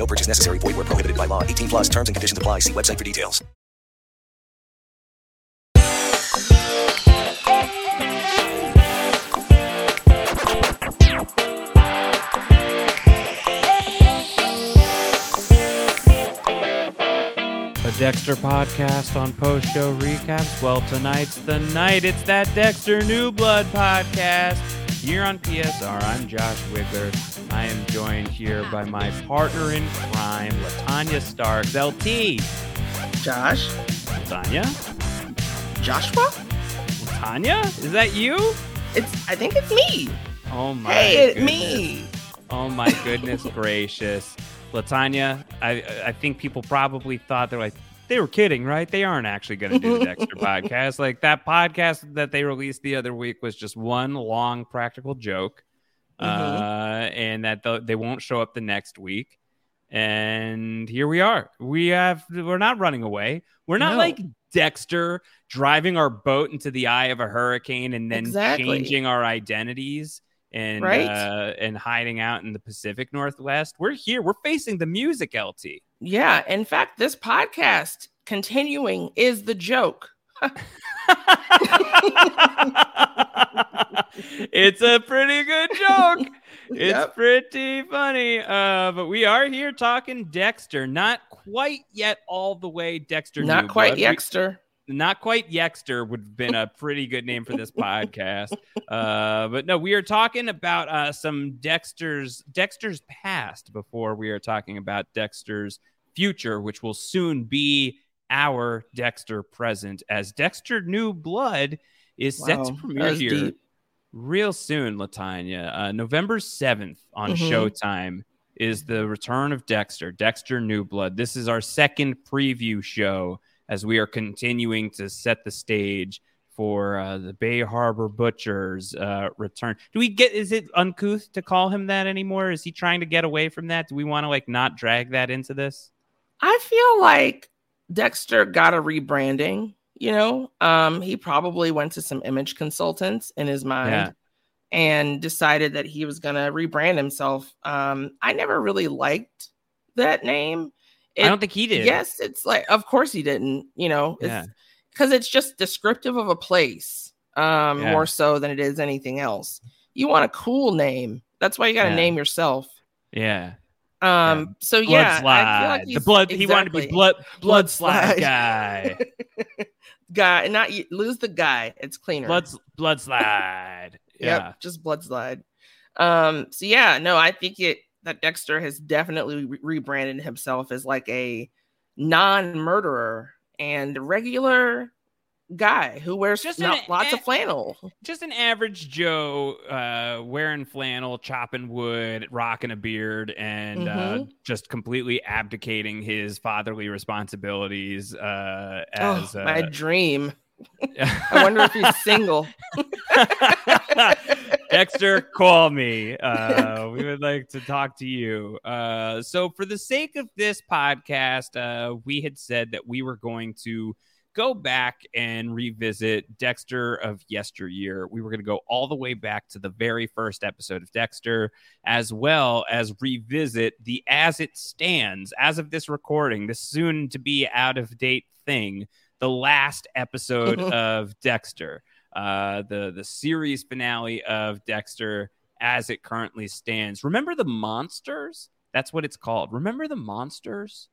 No purchase necessary. Void where prohibited by law. 18 plus terms and conditions apply. See website for details. A Dexter podcast on post show recaps. Well, tonight's the night. It's that Dexter New Blood podcast here on PSR. I'm Josh Wigler. I am joined here by my partner in crime, Latanya Starks. LT. Josh? Latanya? Joshua? Latanya? Is that you? It's I think it's me. Oh my hey, it's goodness. me. Oh my goodness gracious. Latanya, I I think people probably thought they're like they were kidding, right? They aren't actually going to do the Dexter podcast. Like that podcast that they released the other week was just one long practical joke, uh, and that th- they won't show up the next week. And here we are. We have we're not running away. We're not No. like Dexter driving our boat into the eye of a hurricane and then Exactly. changing our identities and Right. uh, and hiding out in the Pacific Northwest. We're here. We're facing the music, LT. Yeah. In fact, this podcast continuing is the joke. it's a pretty good joke. It's Yep. pretty funny. Uh, but we are here talking Dexter. Not quite yet all the way Dexter. Not New quite Blood. Not quite Yexter would have been a pretty good name for this podcast. Uh, but no, we are talking about uh, some Dexter's Dexter's past before we are talking about Dexter's future, which will soon be our Dexter present, as Dexter New Blood is set to premiere here deep. real soon, Latanya. Uh, November 7th on Mhm. Showtime is the return of Dexter, Dexter New Blood. This is our second preview show as we are continuing to set the stage for uh, the Bay Harbor Butchers uh, return. Do we get, is it uncouth to call him that anymore? Is he trying to get away from that? Do we want to like not drag that into this? I feel like Dexter got a rebranding, you know. Um, he probably went to some image consultants in his mind Yeah. and decided that he was gonna rebrand himself. Um, I never really liked that name. I don't think he did. Yes, it's like of course he didn't, you know, Yeah. it's because it's just descriptive of a place um Yeah. more so than it is anything else. You want a cool name. That's why you got to Yeah. name yourself. Yeah. Um so yeah, I feel slide. like the blood. He wanted to be blood. Blood, Blood slide, guy. guy, not lose the guy. It's cleaner. blood. Blood slide. Yep, Yeah. just blood slide. Um, so yeah, no, I think it that Dexter has definitely re- rebranded himself as like a non-murderer and regular guy who wears Just an lots a- of flannel. just an average Joe uh, wearing flannel, chopping wood, rocking a beard, and uh, Mhm. just completely abdicating his fatherly responsibilities uh, Oh, as my uh, dream. I wonder if he's single. Dexter, call me. Uh, we would like to talk to you. Uh, so, for the sake of this podcast, uh, we had said that we were going to go back and revisit Dexter of yesteryear. We were going to go all the way back to the very first episode of Dexter, as well as revisit the As It Stands, as of this recording, the soon to be out of date thing, the last episode of Dexter uh, the the series finale of Dexter as it currently stands. Remember the monsters? That's what it's called. Remember the monsters?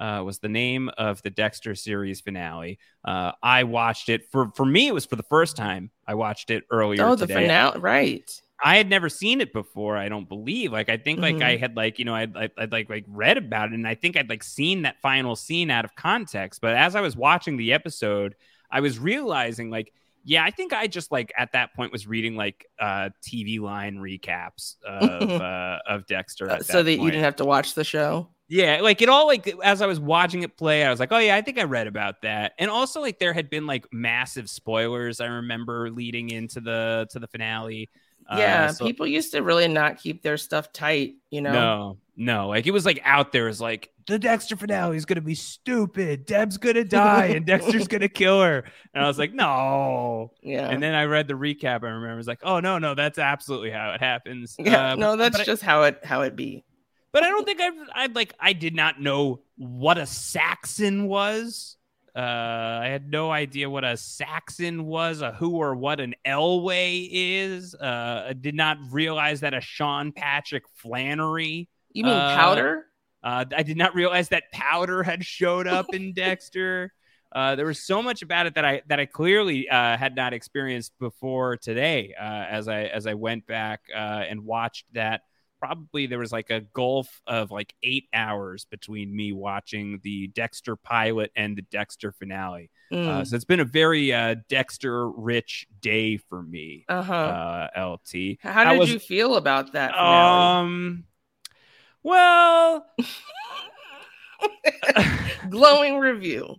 uh, was the name of the Dexter series finale. Uh, I watched it for for me. It was for the first time. I watched it earlier. Oh, the today. finale, right? I had never seen it before. I don't believe. Like I think like Mhm. I had like you know I'd, I'd, I'd like like read about it and I think I'd like seen that final scene out of context. But as I was watching the episode, I was realizing like yeah, I think I just like at that point was reading like uh TVLine recaps of uh, of Dexter. Uh, so that you didn't have to watch the show. Yeah, like it all like as I was watching it play, I was like, oh yeah, I think I read about that. And also like there had been like massive spoilers I remember leading into the to the finale. Uh, Yeah, so- people used to really not keep their stuff tight. You know. No, no, like it was like out there as like the Dexter finale is gonna be stupid. Deb's gonna die and Dexter's gonna kill her. And I was like, no. Yeah. And then I read the recap. I remember I was like, oh no, no, that's absolutely how it happens. yeah. Uh, no, that's but I- just how it how it be. but I don't think I've, I'd like, I did not know what a Saxon was. Uh, I had no idea what a Saxon was, a who or what an Elway is. Uh, I did not realize that a Sean Patrick Flanery. You mean Uh, powder? Uh, I did not realize that Powder had showed up in Dexter. Uh, there was so much about it that I that I clearly uh, had not experienced before today. Uh, as I as I went back uh, and watched that, probably there was like a gulf of like eight hours between me watching the Dexter pilot and the Dexter finale. Uh, Mm. so it's been a very uh, Dexter rich day for me. Uh huh. Uh, LT. How did was- you feel about that? finale? Um. Well, Glowing review.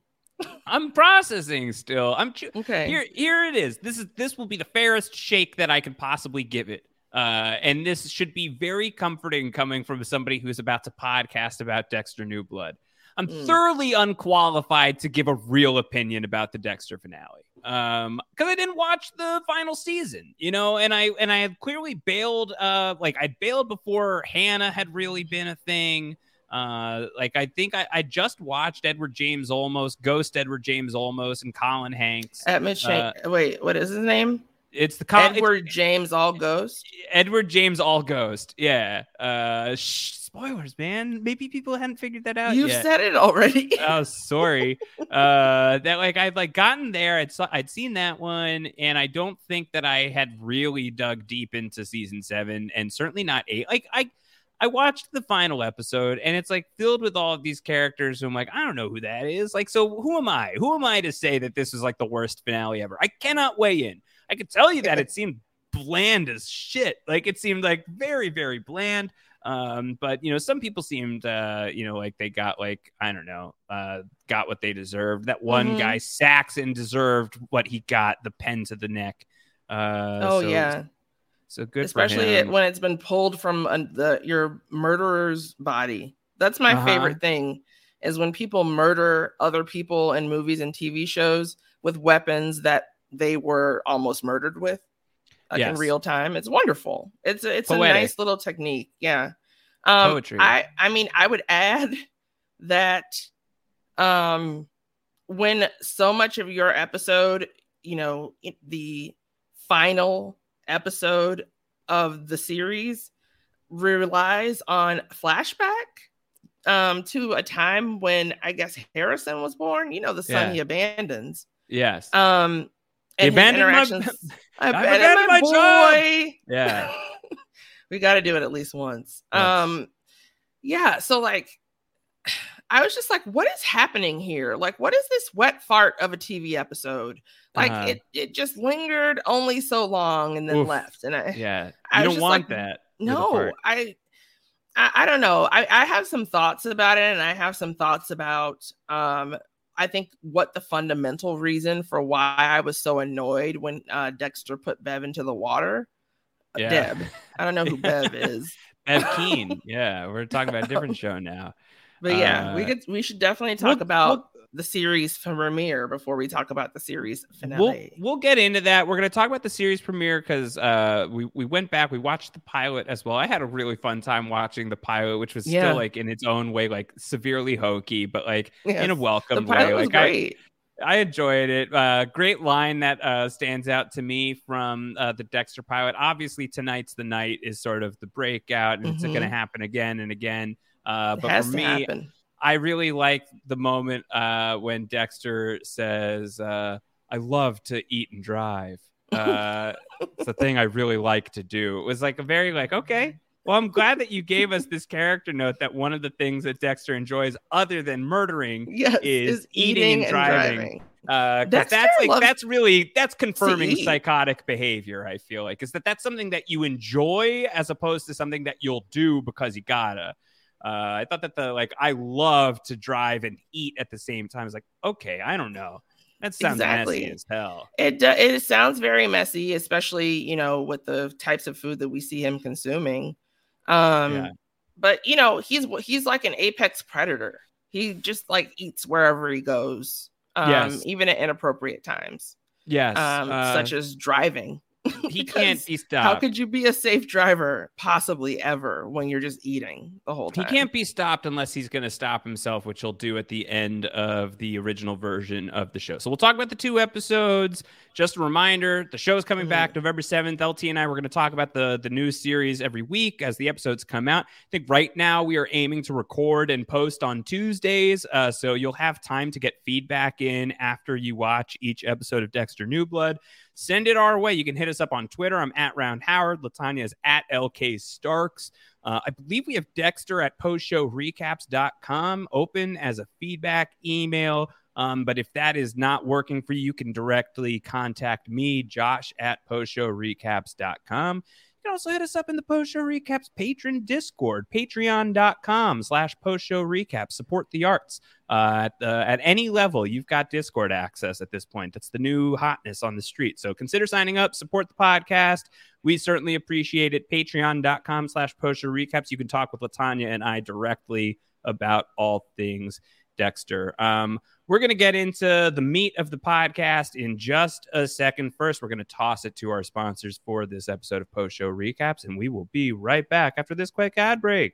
I'm processing still. I'm Okay. here. Here it is. This is this will be the fairest shake that I can possibly give it. Uh, and this should be very comforting coming from somebody who's about to podcast about Dexter New Blood. I'm Mm. thoroughly unqualified to give a real opinion about the Dexter finale. Um, because I didn't watch the final season, you know, and I and I had clearly bailed. Uh, like I bailed before Hannah had really been a thing. Uh, like I think I, I just watched Edward James Olmos, Ghost Edward James Olmos, and Colin Hanks. At Mitch Wait, what is his name? It's the it's Edward James All Ghost. Edward James All Ghost. Yeah. Uh, sh- spoilers, man. Maybe people hadn't figured that out You yet. said it already. oh, sorry. uh, that like I'd like gotten there. I'd saw, I'd seen that one, and I don't think that I had really dug deep into season seven, and certainly not eight. Like I. I watched the final episode and it's like filled with all of these characters who I'm like, I don't know who that is. Like, so who am I? Who am I to say that this is like the worst finale ever? I cannot weigh in. I could tell you that it seemed bland as shit. Like it seemed like very, very bland. Um, but you know, some people seemed uh, you know, like they got like, I don't know, uh, got what they deserved. That one Mhm. guy, Saxon, deserved what he got, the pen to the neck. Uh oh so- yeah. So good Especially for it, him. when it's been pulled from uh, the your murderer's body. That's my Uh-huh. favorite thing is when people murder other people in movies and TV shows with weapons that they were almost murdered with like in real time. It's wonderful. It's a, it's Poetic. a nice little technique. Yeah. Um, Poetry. I I mean I would add that um when so much of your episode, you know, the final episode of the series relies on flashback um to a time when I guess Harrison was born, you know, the son Yeah. he abandons. yes. Um and his abandoned my- interactions. I abandoned abandoned my, my child. boy. yeah. we got to do it at least once. Yes. Um, yeah. So like, I was just like, what is happening here? Like, what is this wet fart of a TV episode? Like, Uh-huh. it it just lingered only so long and then Oof. left. And I Yeah. You I was don't want like, that. no. I, I I don't know. I I have some thoughts about it, and I have some thoughts about um. I think what the fundamental reason for why I was so annoyed when uh, Dexter put Bev into the water. Yeah. Deb. I don't know who Bev is. Bev Keen. Yeah. We're talking about a different show now. But yeah, we Uh, could we should definitely talk we'll- about we'll- the series premiere before we talk about the series We'll, finale. we'll get into that. We're going to talk about the series premiere because uh, we, we went back, we watched the pilot as well. I had a really fun time watching the pilot, which was Yeah. still like in its own way, like severely hokey, but like in a welcome way. Like I, great. I enjoyed it. Uh, great line that uh, stands out to me from uh, the Dexter pilot. Obviously, tonight's the night is sort of the breakout, and it's Mhm. going to happen again and again. Uh, but for me, happen. I really like the moment uh, when Dexter says, uh, "I love to eat and drive." Uh, it's the thing I really like to do. It was like a very like okay. Well, I'm glad that you gave us this character note that one of the things that Dexter enjoys, other than murdering, Yes, is, is eating, eating and driving. driving. Uh, that's like that's really that's confirming psychotic behavior. I feel like is that that's something that you enjoy as opposed to something that you'll do because you gotta. Uh, I thought that the like I love to drive and eat at the same time. It's like okay, I don't know. That sounds Exactly. messy as hell. It do- it sounds very messy, especially you know with the types of food that we see him consuming. Um, Yeah. but you know he's he's like an apex predator. He just like eats wherever he goes, um, Yes. even at inappropriate times, Yes, um, uh, such as driving. he can't be stopped. How could you be a safe driver possibly ever when you're just eating the whole time? He can't be stopped unless he's going to stop himself, which he'll do at the end of the original version of the show. So we'll talk about the two episodes. Just a reminder, the show's coming Mhm. back November 7th. LT and I we're going to talk about the the new series every week as the episodes come out. I think right now we are aiming to record and post on Tuesdays, uh, so you'll have time to get feedback in after you watch each episode of Dexter New Blood. Send it our way. You can hit us up on Twitter. I'm at Round Howard. Latanya is at LK Starks. Uh, I believe we have Dexter at postshowrecaps.com open as a feedback email. Um, but if that is not working for you, you can directly contact me, Josh at postshowrecaps.com. Can also hit us up in the Post Show Recaps patron Discord, patreon.com slash post show recaps. Support the arts. Uh, at, the, at any level, you've got Discord access at this point. That's the new hotness on the street. So consider signing up, support the podcast. We certainly appreciate it. Patreon.com slash post show recaps. You can talk with Latanya and I directly about all things Dexter. Um, we're going to get into the meat of the podcast in just a second. First, we're going to toss it to our sponsors for this episode of Post Show Recaps, and we will be right back after this quick ad break.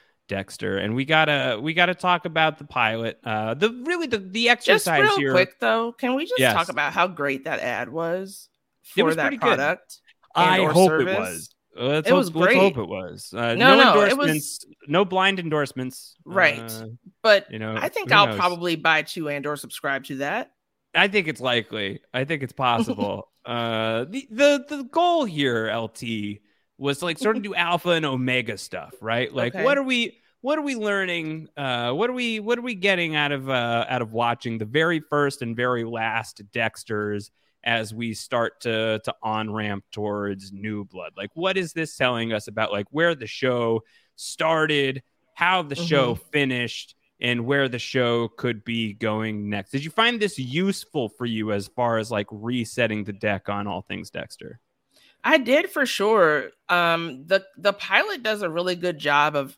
Dexter, and we gotta we gotta talk about the pilot. Uh, the really the the Just exercise real here. quick though, can we just Yes. talk about how great that ad was for It was that pretty good. product? I hope service? it was. Uh, let's, It hope, was great. hope it was. Uh, No, no, no, it was- endorsements, no blind endorsements. Right. Uh, But you know, I think I'll knows? probably buy two and or subscribe to that. I think it's likely. I think it's possible. uh, the the the goal here, LT, was to like sort of do alpha and omega stuff, right? Like, Okay. what are we? What are we learning? Uh, what are we? What are we getting out of uh, out of watching the very first and very last Dexter's as we start to to on ramp towards New Blood? Like, what is this telling us about like where the show started, how the show finished? and where the show could be going next. Did you find this useful for you as far as like resetting the deck on all things Dexter? I did for sure. Um, the the pilot does a really good job of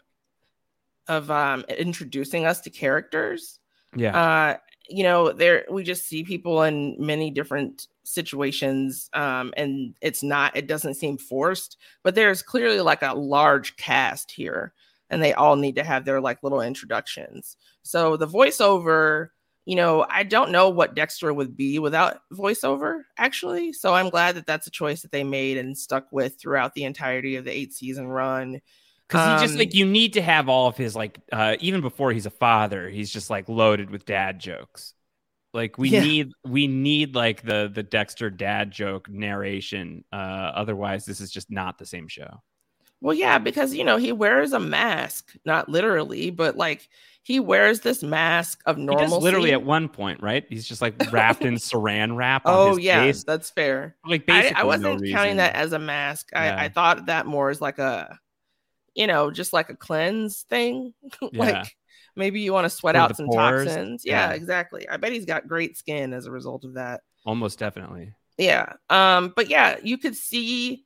of um, introducing us to characters. Yeah. Uh, you know, there we just see people in many different situations, um, and it's not. It doesn't seem forced, but there's clearly like a large cast here, and they all need to have their like little introductions. So the voiceover. You know, I don't know what Dexter would be without voiceover, actually. So I'm glad that that's a choice that they made and stuck with throughout the entirety of the eight season run. Because he just Um, like you need to have all of his like uh even before he's a father, he's just like loaded with dad jokes. Like we Yeah. need we need like the the Dexter dad joke narration. Uh otherwise this is just not the same show. Well, yeah, because you know he wears a mask, not literally, but like he wears this mask of normal. literally at one point, right? He's just like wrapped in saran wrap on oh his yeah, face. that's fair. Like I, basically I no wasn't reason. counting that as a mask. Yeah. I, I thought that more as like a, you know, just like a cleanse thing. Yeah. like maybe you want to sweat For out some pores. toxins. Yeah, Yeah. exactly. I bet he's got great skin as a result of that. Almost definitely. Yeah. Um, but yeah, you could see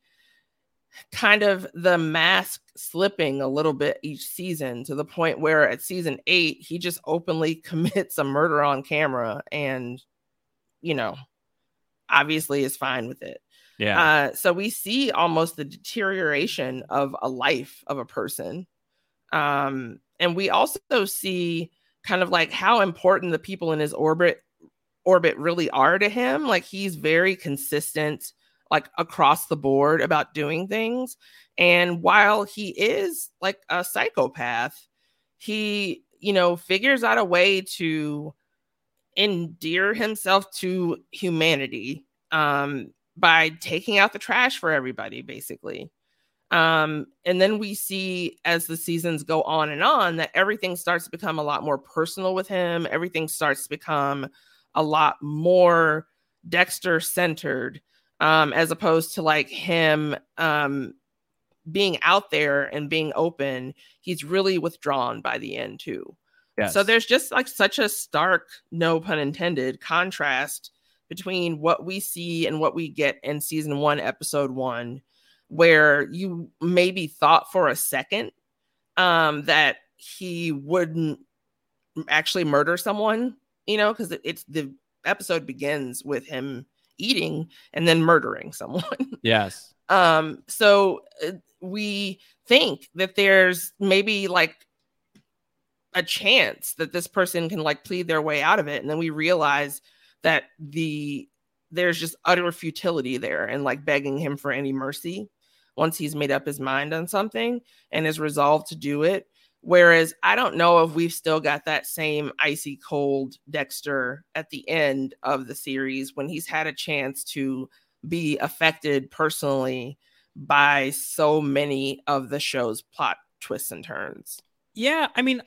kind of the mask slipping a little bit each season to the point where at season eight, he just openly commits a murder on camera and, you know, obviously is fine with it. Yeah. Uh, so we see almost the deterioration of a life of a person. Um, and we also see kind of like how important the people in his orbit orbit really are to him. Like he's very consistent, like across the board about doing things. And while he is like a psychopath, he, you know, figures out a way to endear himself to humanity um, by taking out the trash for everybody, basically. Um, and then we see as the seasons go on and on that everything starts to become a lot more personal with him. Everything starts to become a lot more Dexter centered, um, as opposed to like him um, being out there and being open. He's really withdrawn by the end, too. Yes. So there's just like such a stark, no pun intended, contrast between what we see and what we get in season one, episode one, where you maybe thought for a second um, that he wouldn't actually murder someone, you know, because it's the episode begins with him eating and then murdering someone. yes. Um, so uh, we think that there's maybe like a chance that this person can like plead their way out of it, and then we realize that the there's just utter futility there and like begging him for any mercy once he's made up his mind on something and is resolved to do it. Whereas I don't know if we've still got that same icy cold Dexter at the end of the series when he's had a chance to be affected personally by so many of the show's plot twists and turns. Yeah, I mean,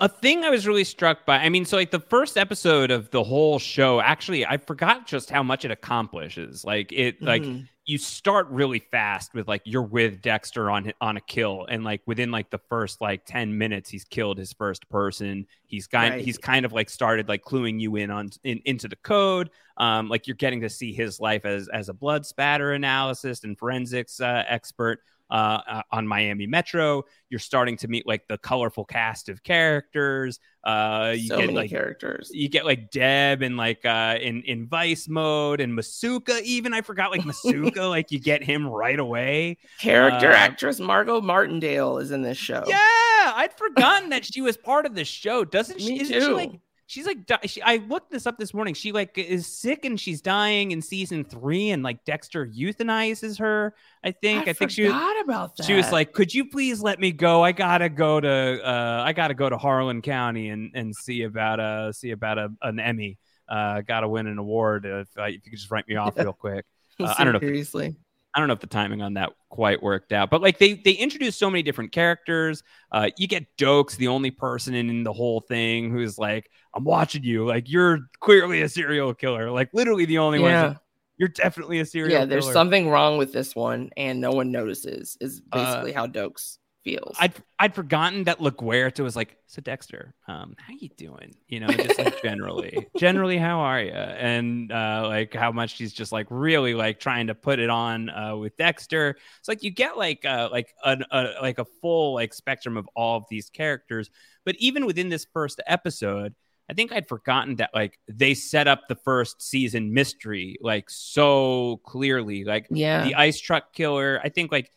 a thing I was really struck by. I mean, so like the first episode of the whole show, actually, I forgot just how much it accomplishes. Like it, like Mhm. you start really fast with like you're with Dexter on on a kill, and like within like the first like ten minutes, he's killed his first person. He's kind Right. he's kind of like started like cluing you in on in, into the code. Um, like you're getting to see his life as as a blood spatter analyst and forensics uh, expert uh, uh, on Miami Metro. You're starting to meet like the colorful cast of characters. Uh, you so get many like characters. you get like Deb and like uh in in Vice mode and Masuka even I forgot like Masuka like you get him right away. Character Uh, actress Margot Martindale is in this show. Yeah, I'd forgotten that she was part of the show. Doesn't she? Me Isn't she too. like she's like she, I looked this up this morning. She like is sick and she's dying in season three, and like Dexter euthanizes her. I think. I, think she was. forgot about that. She was like, "Could you please let me go? I gotta go to uh, I gotta go to Harlan County and and see about uh see about a, an Emmy. Uh, gotta win an award. If, uh, if you could just write me off real quick. Uh, I don't know. Seriously. I don't know if the timing on that quite worked out, but like they they introduced so many different characters. Uh, you get Dokes, the only person in the whole thing who's like, "I'm watching you. Like you're clearly a serial killer. Like literally the only one. Yeah. that- You're definitely a serial Yeah, killer." there's something wrong with this one, and no one notices. Is Uh, basically how Dokes feels. I'd I'd forgotten that LaGuerta was like, so Dexter, um, how you doing? You know, just like generally, generally, how are you? And uh, like how much she's just like really like trying to put it on uh, with Dexter. It's like you get like uh, like an, a like a full like spectrum of all of these characters. But even within this first episode, I think I'd forgotten that like they set up the first season mystery like so clearly. Like Yeah. the ice truck killer. I think like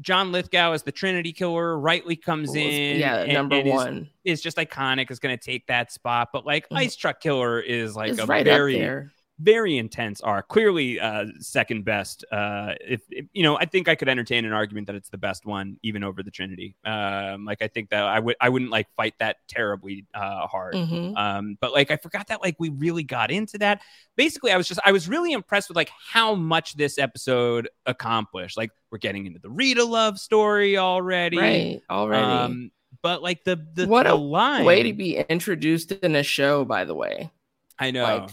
John Lithgow as the Trinity killer rightly comes in. yeah, and- number and one. Is, just iconic, is going to take that spot. But like Mhm. Ice Truck Killer is like It's a right very, up there. Very intense arc. Clearly, uh, second best. Uh, if, if, you know, I think I could entertain an argument that it's the best one, even over the Trinity. Um, like I think that I would, I wouldn't like fight that terribly uh, hard. Mhm. Um, but like I forgot that like we really got into that. Basically, I was just I was really impressed with like how much this episode accomplished. Like we're getting into the Rita love story already, Right, already. Um, but like the the, what the a line way to be introduced in a show, by the way. I know. Like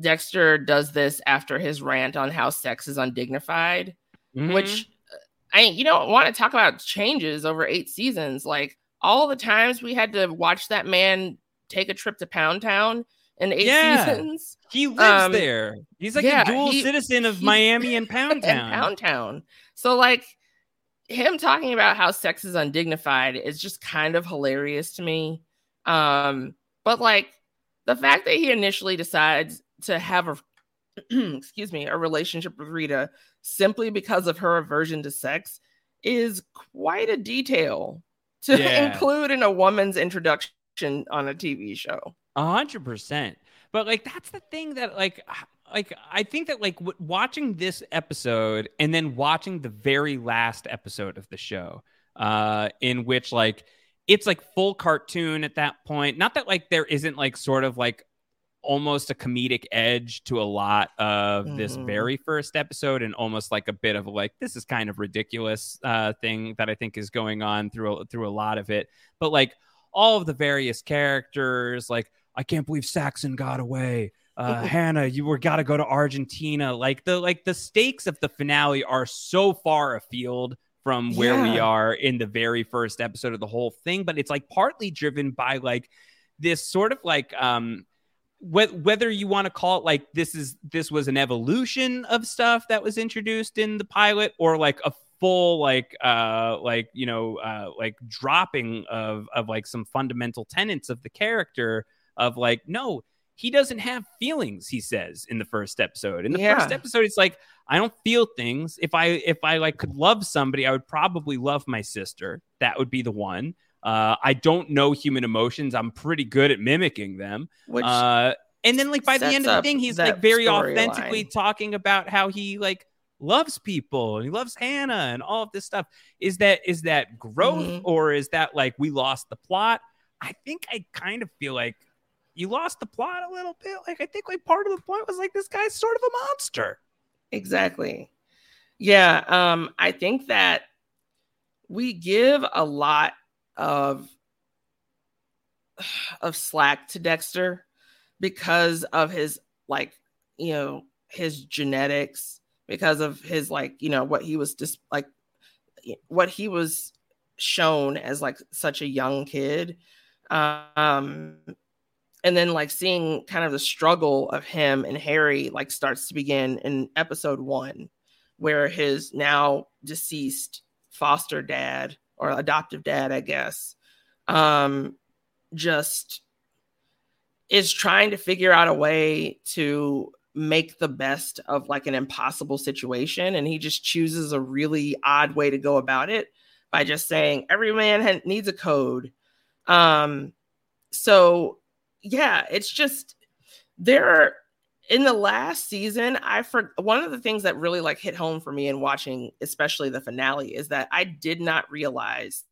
Dexter does this after his rant on how sex is undignified, Mhm. which uh, I you don't want to talk about changes over eight seasons. Like all the times we had to watch that man take a trip to Pound Town in eight Yeah. seasons. He lives Um, there. He's like yeah, a dual he- citizen of he- Miami and Pound and Town. Pound Town. So like him talking about how sex is undignified is just kind of hilarious to me. Um, but like the fact that he initially decides to have a excuse me, a relationship with Rita simply because of her aversion to sex is quite a detail to Yeah. include in a woman's introduction on a TV show. A hundred percent. But like that's the thing that like like I think that like w- watching this episode and then watching the very last episode of the show, uh, in which like it's like full cartoon at that point. Not that like there isn't like sort of like almost a comedic edge to a lot of this Mhm. very first episode and almost like a bit of like this is kind of ridiculous uh thing that I think is going on through a, through a lot of it. But like all of the various characters like I can't believe Saxon got away. Uh Hannah you were got to go to Argentina. Like the like the stakes of the finale are so far afield from where we are in the very first episode of the whole thing but it's like partly driven by like this sort of like um whether you want to call it like this is this was an evolution of stuff that was introduced in the pilot or like a full like uh like you know uh like dropping of of like some fundamental tenets of the character of like no he doesn't have feelings he says in the first episode. In the first episode it's like i don't feel things. If i if i like could love somebody i would probably love my sister. That would be the one uh i don't know human emotions. I'm pretty good at mimicking them. Which uh and then like by the end of the thing he's like very authentically talking about how he like loves people and he loves hannah and all of this stuff. Is that is that growth Mhm. or is that like we lost the plot? I think i kind of feel like you lost the plot a little bit. Like i think like part of the point was like this guy's sort of a monster. Exactly. Yeah, um I think that we give a lot of of slack to Dexter because of his like, you know, his genetics, because of his like, you know, what he was just like what he was shown as like such a young kid. Um and then like seeing kind of the struggle of him and Harry like starts to begin in episode 1 where his now deceased foster dad or adoptive dad I guess um just is trying to figure out a way to make the best of like an impossible situation. And he just chooses a really odd way to go about it by just saying every man ha- needs a code. Um so yeah it's just there are in the last season i for one of the things that really like hit home for me in watching especially the finale is that i did not realize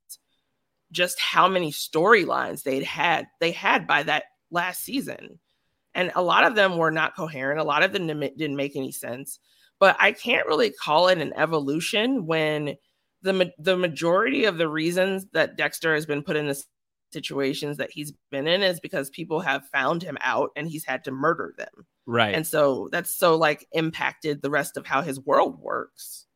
just how many storylines they'd had they had by that last season. And a lot of them were not coherent a lot of them didn't didn't make any sense. But i can't really call it an evolution when the the majority of the reasons that dexter has been put in this situations that he's been in is because people have found him out and he's had to murder them. Right. And so that's so like impacted the rest of how his world works.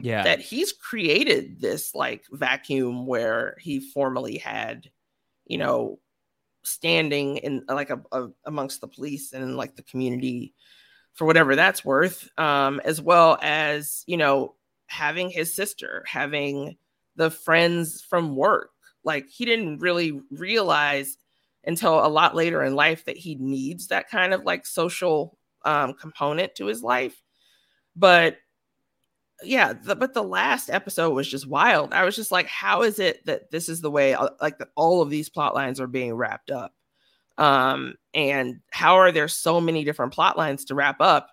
Yeah. That he's created this like vacuum where he formerly had you know standing in like a, a- amongst the police and like the community for whatever that's worth um as well as you know having his sister having the friends from work like he didn't really realize until a lot later in life that he needs that kind of like social um component to his life but yeah the, but the last episode was just wild i was just like how is it that this is the way uh, like that all of these plot lines are being wrapped up Um, and how are there so many different plot lines to wrap up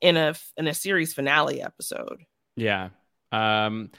in a in a series finale episode? Yeah. Um,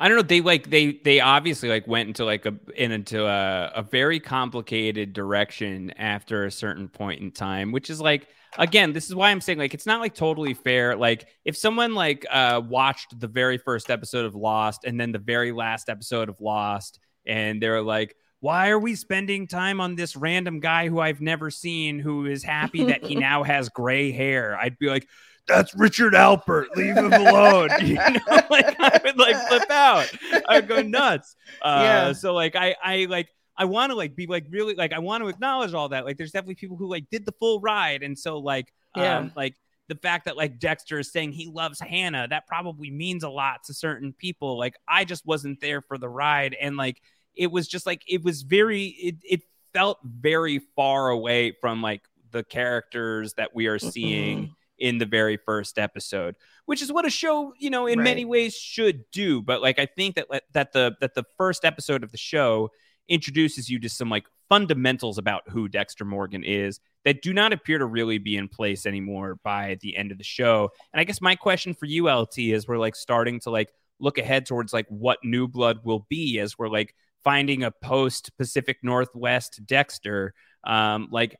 I don't know. They like they they obviously like went into like a in into a, a very complicated direction after a certain point in time, which is like again, this is why I'm saying like it's not like totally fair. Like if someone like uh watched the very first episode of Lost and then the very last episode of Lost, and they're like, why are we spending time on this random guy who I've never seen who is happy that he now has gray hair? I'd be like, that's Richard Alpert. Leave him alone. you know, like I would like flip out. I would go nuts. Uh, Yeah. So like I I like I want to like be like really like I want to acknowledge all that. Like there's definitely people who like did the full ride, and so like Yeah. um like the fact that like Dexter is saying he loves Hannah that probably means a lot to certain people. Like I just wasn't there for the ride, and like it was just like it was very it it felt very far away from like the characters that we are seeing. In the very first episode which is what a show you know in many ways should do. But like i think that that the that the first episode of the show introduces you to some like fundamentals about who dexter morgan is that do not appear to really be in place anymore by the end of the show. And i guess my question for you lt is we're like starting to like look ahead towards like what new blood will be as we're like finding a post pacific northwest dexter. Um like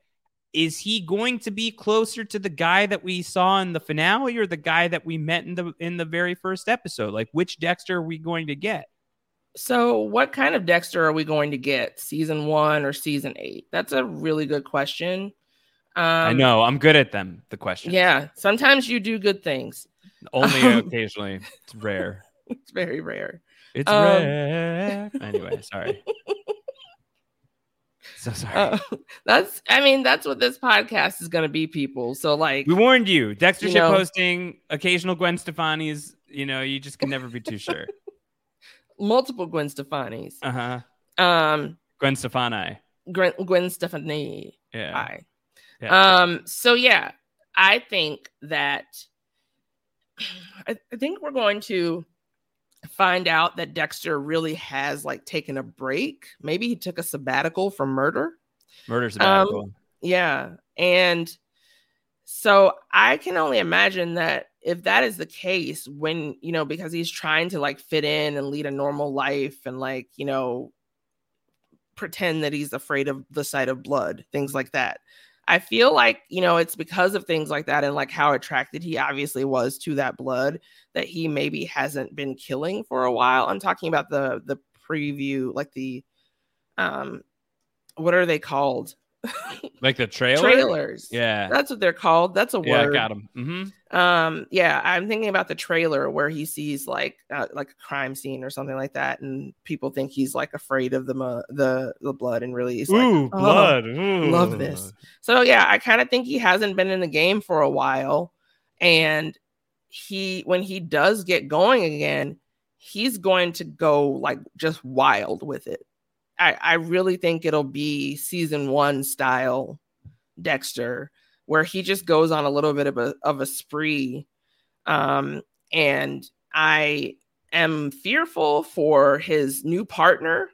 is he going to be closer to the guy that we saw in the finale or the guy that we met in the in the very first episode like which dexter are we going to get So, what kind of Dexter are we going to get? Season one or season eight? That's a really good question. Um, i know i'm good at them the question Yeah, sometimes you do good things. only Um, occasionally it's rare It's very rare. it's Um, rare anyway sorry so sorry Uh, that's, I mean, that's what this podcast is going to be, people. So, like, we warned you dexter you ship know- posting occasional gwen stefani's you know you just can never be too sure multiple Gwen Stefani's. uh-huh Um, gwen stefani Gwen, Gwen Stefani. yeah Hi. Yeah. Um, so yeah, I think that I, I think we're going to find out that Dexter really has like taken a break. Maybe he took a sabbatical from murder. murder's Um, sabbatical. Yeah. And so I can only imagine that if that is the case, when, you know, because he's trying to like fit in and lead a normal life and like, you know, pretend that he's afraid of the sight of blood, things like that. I feel like, you know, it's because of things like that and like how attracted he obviously was to that blood that he maybe hasn't been killing for a while. I'm talking about the the preview, like the um what are they called? like the trailer Trailers. yeah That's what they're called. That's a yeah word. got him mm-hmm. Um, yeah, I'm thinking about the trailer where he sees like uh, like a crime scene or something like that, and people think he's like afraid of the the the blood, and really he's like, Ooh, "Oh, blood. Ooh. love this. So yeah, I kind of think he hasn't been in the game for a while, and he when he does get going again, he's going to go like just wild with it. I I really think it'll be season one style Dexter, where he just goes on a little bit of a of a spree, um, and I am fearful for his new partner,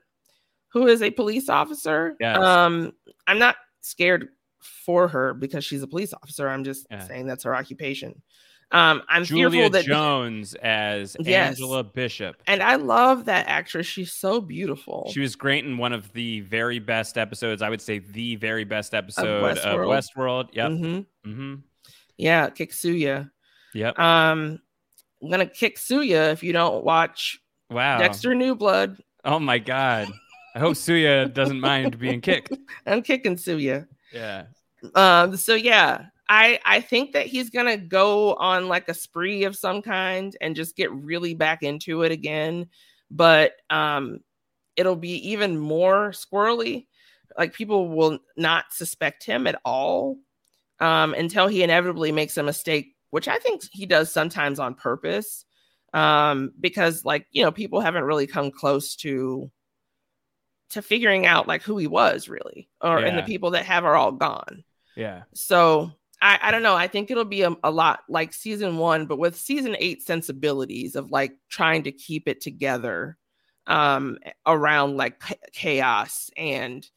who is a police officer. Yes. Um, I'm not scared for her because she's a police officer. I'm just Yeah. saying that's her occupation. Um, I'm Julia fearful that Jones as Yes. Angela Bishop. and I love that actress. She's so beautiful. She was great in one of the very best episodes. I would say the very best episode of Westworld. Westworld. Yep. Mhm. Mm-hmm. Yeah. Yep. Um, I'm gonna kick Suya if you don't watch wow. Dexter New Blood. Oh my God. I hope Suya doesn't mind being kicked. I'm kicking Suya. Yeah. Um, so yeah, I I think that he's gonna go on like a spree of some kind and just get really back into it again. But um, it'll be even more squirrely. Like people will not suspect him at all um, until he inevitably makes a mistake, which I think he does sometimes on purpose. Um, because like you know, people haven't really come close to to figuring out like who he was really, or and the people that have are all gone. Yeah. So I, I don't know. I think it'll be a, a lot like season one, but with season eight sensibilities of like trying to keep it together um around like chaos and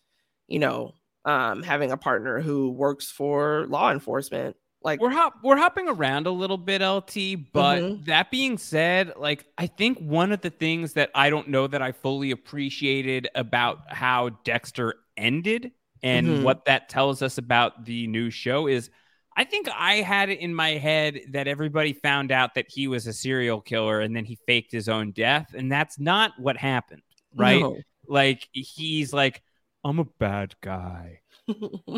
you know um, having a partner who works for law enforcement. Like we're hop- we're hopping around a little bit, LT. But Mhm. that being said, like I think one of the things that I don't know that I fully appreciated about how Dexter ended and Mhm. what that tells us about the new show is I think I had it in my head that everybody found out that he was a serial killer and then he faked his own death. And that's not what happened, right? No. Like he's like, I'm a bad guy.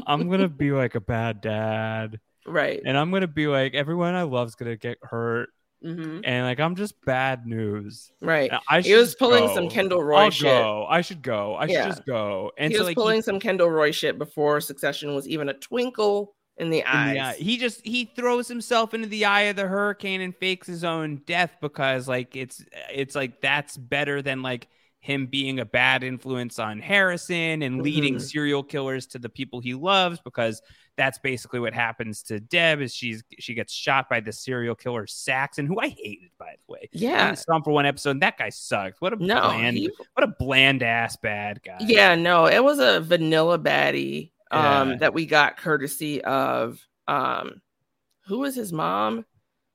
I'm gonna be like a bad dad. right. And I'm gonna be like, everyone I love's gonna get hurt. Mhm. And like I'm just bad news. Right. I He was pulling go. some Kendall Roy I'll shit. go. I should go. I Yeah. should just go. And he so was like pulling some Kendall Roy shit before Succession was even a twinkle in the eyes. eye. He just he throws himself into the eye of the hurricane and fakes his own death because like it's it's like that's better than like him being a bad influence on Harrison and leading Mhm. serial killers to the people he loves because that's basically what happens to Deb is she's she gets shot by the serial killer Saxon who I hated by the way. Yeah. saw him for one episode and that guy sucked. What a No, bland he- what a bland ass bad guy. Yeah, no, it was a vanilla baddie um Yeah. that we got courtesy of um who was his mom?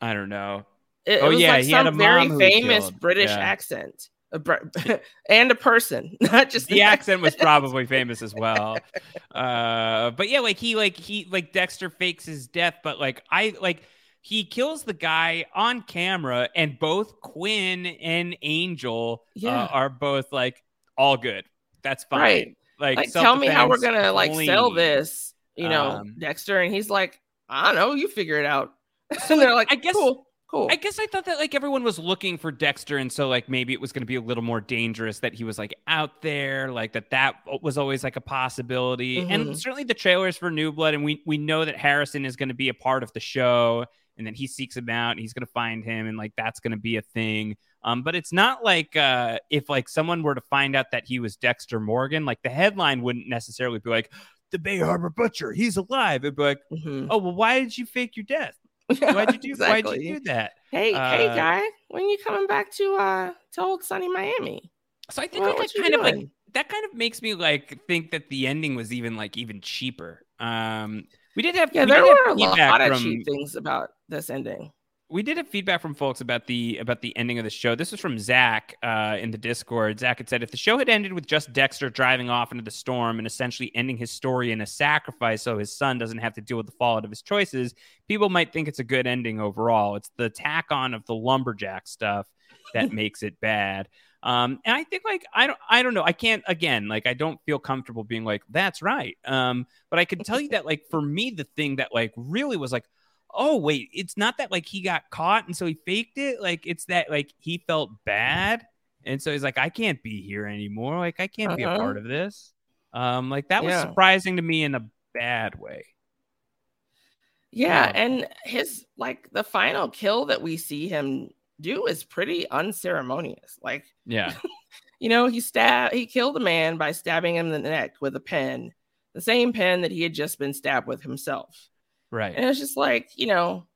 I don't know. It, Oh, it yeah, like he had a very famous. British Yeah. accent. And a person, not just the accent was probably famous as well. Uh, but yeah, like he like he like Dexter fakes his death, but like I like he kills the guy on camera, and both Quinn and Angel Yeah. uh, are both like all good. That's fine. Right. Like, like tell me how we're gonna like sell this, you know, Um, Dexter, and he's like, I don't know, you figure it out. and they're like, I guess cool, cool. I guess I thought that like everyone was looking for Dexter, and so like maybe it was going to be a little more dangerous that he was like out there, like that that was always like a possibility. Mhm. And certainly the trailers for New Blood, and we we know that Harrison is going to be a part of the show, and then he seeks him out, and he's going to find him, and like that's going to be a thing. Um, but it's not like uh, if like someone were to find out that he was Dexter Morgan, like the headline wouldn't necessarily be like the Bay Harbor Butcher, he's alive. It'd be like, Mhm. oh well, why did you fake your death? Why'd you do? Why'd you do that? Hey, hey, Uh, guy, when you coming back to uh to old sunny Miami? So I think What- like, that you kind of like that kind of makes me like think that the ending was even like even cheaper. Um, we did have Yeah, we there were a lot, of from- cheap things about this ending. We did have feedback from folks about the about the ending of the show. This was from Zach uh, in the Discord. Zach had said if the show had ended with just Dexter driving off into the storm and essentially ending his story in a sacrifice, so his son doesn't have to deal with the fallout of his choices, people might think it's a good ending overall. It's the tack on of the lumberjack stuff that makes it bad. Um, and I think like I don't I don't know. I can't again like I don't feel comfortable being like that's right. Um, but I can tell you that like for me the thing that like really was like oh wait it's not that like he got caught and so he faked it like it's that like he felt bad and so he's like i can't be here anymore like i can't be a Uh-huh. part of this um like that was Yeah. surprising to me in a bad way Yeah, Yeah. and his like the final kill that we see him do is pretty unceremonious. Like, yeah you know, he stabbed he killed a man by stabbing him in the neck with a pen, the same pen that he had just been stabbed with himself. Right And it's just like, you know,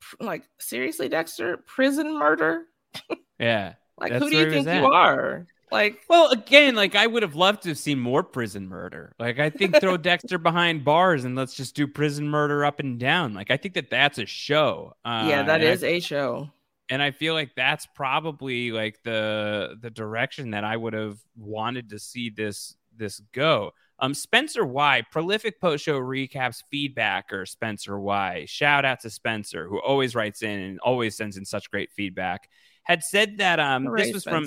pr- like seriously, Dexter, prison murder? yeah Like, That's who do you think you are? Like, well again like i would have loved to have seen more prison murder like i think throw dexter behind bars and let's just do prison murder up and down like i think that that's a show uh, yeah, that and I is a show. and I feel like that's probably like the the direction that I would have wanted to see this this go. Um, Spencer Y, prolific post show recaps feedbacker. Spencer Y, shout out to Spencer who always writes in and always sends in such great feedback. Had said that um this was from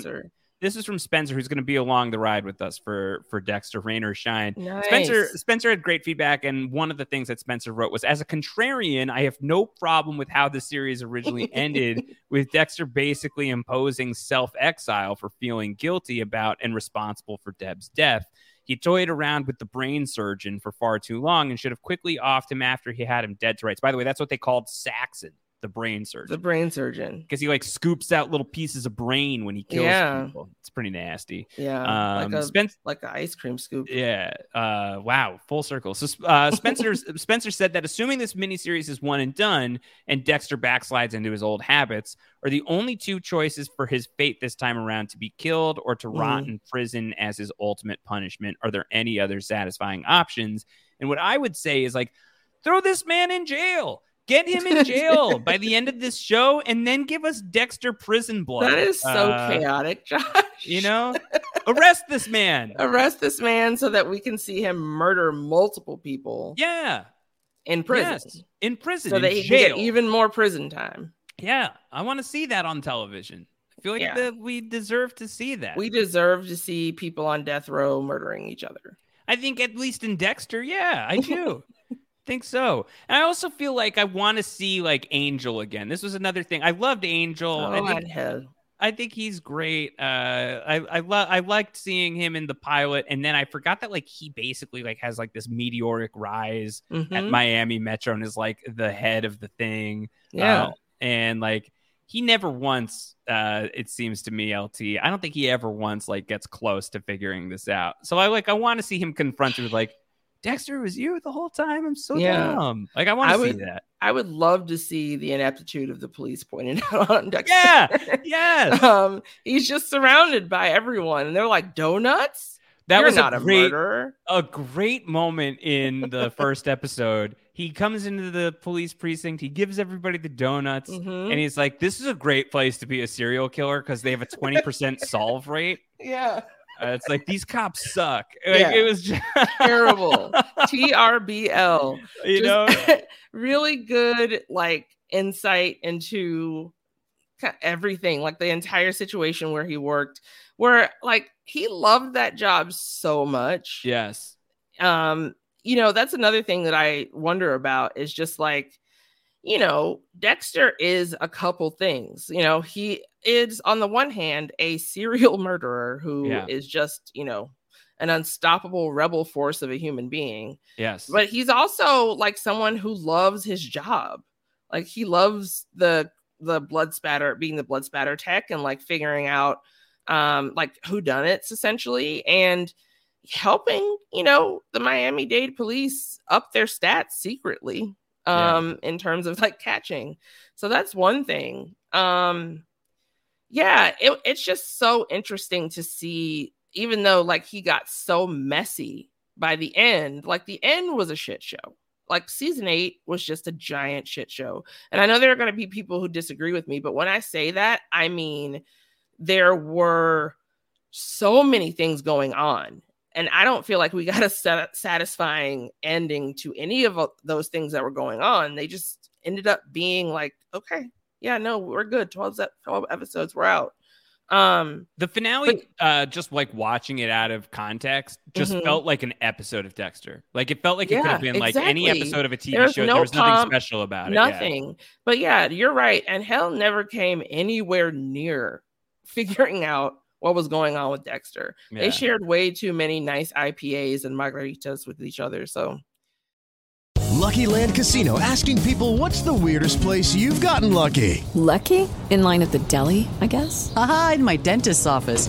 this is from Spencer, who's going to be along the ride with us for for Dexter Rain or Shine. Nice. Spencer Spencer had great feedback, and one of the things that Spencer wrote was, "As a contrarian, I have no problem with how the series originally ended, with Dexter basically imposing self exile for feeling guilty about and responsible for Deb's death." He toyed around with the brain surgeon for far too long and should have quickly offed him after he had him dead to rights. By the way, that's what they called Saxon the brain surgeon. The brain surgeon. Because he like scoops out little pieces of brain when he kills Yeah. people. It's pretty nasty. Yeah. Um, like a like an ice cream scoop. Yeah. Uh, wow. Full circle. So uh, Spencer Spencer said that assuming this miniseries is one and done, and Dexter backslides into his old habits, are the only two choices for his fate this time around to be killed or to rot Mhm. in prison as his ultimate punishment. Are there any other satisfying options? And what I would say is like, throw this man in jail. Get him in jail by the end of this show, and then give us Dexter prison blood. That is so Uh, chaotic, Josh. You know, arrest this man. Arrest this man so that we can see him murder multiple people Yeah. in prison. Yes, in prison, So in that he jail. can get even more prison time. yeah, I want to see that on television. I feel like Yeah. that we deserve to see that. We deserve to see people on death row murdering each other. I think at least in Dexter, yeah, I do. think so. And I also feel like I want to see like Angel again. This was another thing. I loved Angel. Oh, I think I think he's great. Uh, I I love I liked seeing him in the pilot, and then I forgot that like he basically like has like this meteoric rise at Mhm. Miami Metro and is like the head of the thing. Yeah. Uh, and like he never once, uh, it seems to me, LT. I don't think he ever once like gets close to figuring this out. So I like I want to see him confronted with like Dexter was you the whole time. I'm so Yeah. dumb. Like I want to see would- that. I would love to see the ineptitude of the police pointed out on Dexter. Yeah. Yes. um, he's just surrounded by everyone, and they're like, "Donuts? That You're was not a a, great, murderer." a great moment in the first episode. He comes into the police precinct. He gives everybody the donuts, Mhm. and he's like, "This is a great place to be a serial killer because they have a twenty percent solve rate." Yeah, it's like these cops suck. Like, Yeah. It was just, terrible. TRBL. you Just know. really good like insight into everything, like the entire situation where he worked, where like he loved that job so much. Yes. um you know that's another thing that i wonder about is just like you know dexter is a couple things you know he is on the one hand a serial murderer who is Yeah. just you know an unstoppable rebel force of a human being Yes. but he's also like someone who loves his job like he loves the the blood spatter being the blood spatter tech and like figuring out um like who done it's essentially and helping you know the miami-dade police up their stats secretly Yeah. um in terms of like catching. So that's one thing. Um yeah it, it's just so interesting to see even though like he got so messy by the end like the end was a shit show. Like season eight was just a giant shit show. And i know there are going to be people who disagree with me but when i say that i mean there were so many things going on and i don't feel like we got a satisfying ending to any of those things that were going on they just ended up being like okay yeah no we're good 12, 12 episodes we're out um The finale, uh, just like watching it out of context, just Mhm. felt like an episode of Dexter. Like it felt like it could have been like any episode of a TV show. no there was nothing pomp, special about it. yeah. nothing but yeah you're right and hell never came anywhere near figuring out what was going on with dexter Yeah. they shared way too many nice ipas and margaritas with each other so Lucky Land Casino asking people what's the weirdest place you've gotten lucky? Lucky? In line at the deli, I guess? Aha, in my dentist's office.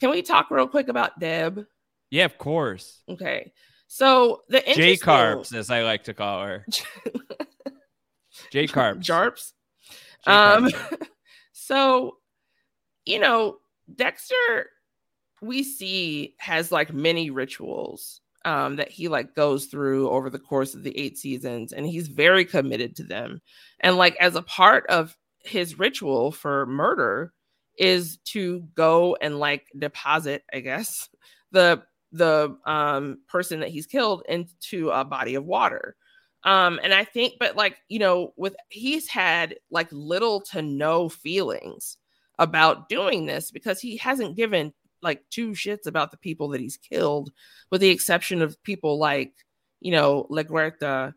Can we talk real quick about deb Yeah, of course. okay so the J Carbs, as I like to call her. J Carbs. jarps um so you know dexter we see has like many rituals um, that he like goes through over the course of the eight seasons, and he's very committed to them. And like as a part of his ritual for murder is to go and like deposit, I guess, the the um person that he's killed into a body of water. Um, and I think, but like, you know, with he's had like little to no feelings about doing this because he hasn't given like two shits about the people that he's killed, with the exception of people like, you know, LaGuerta,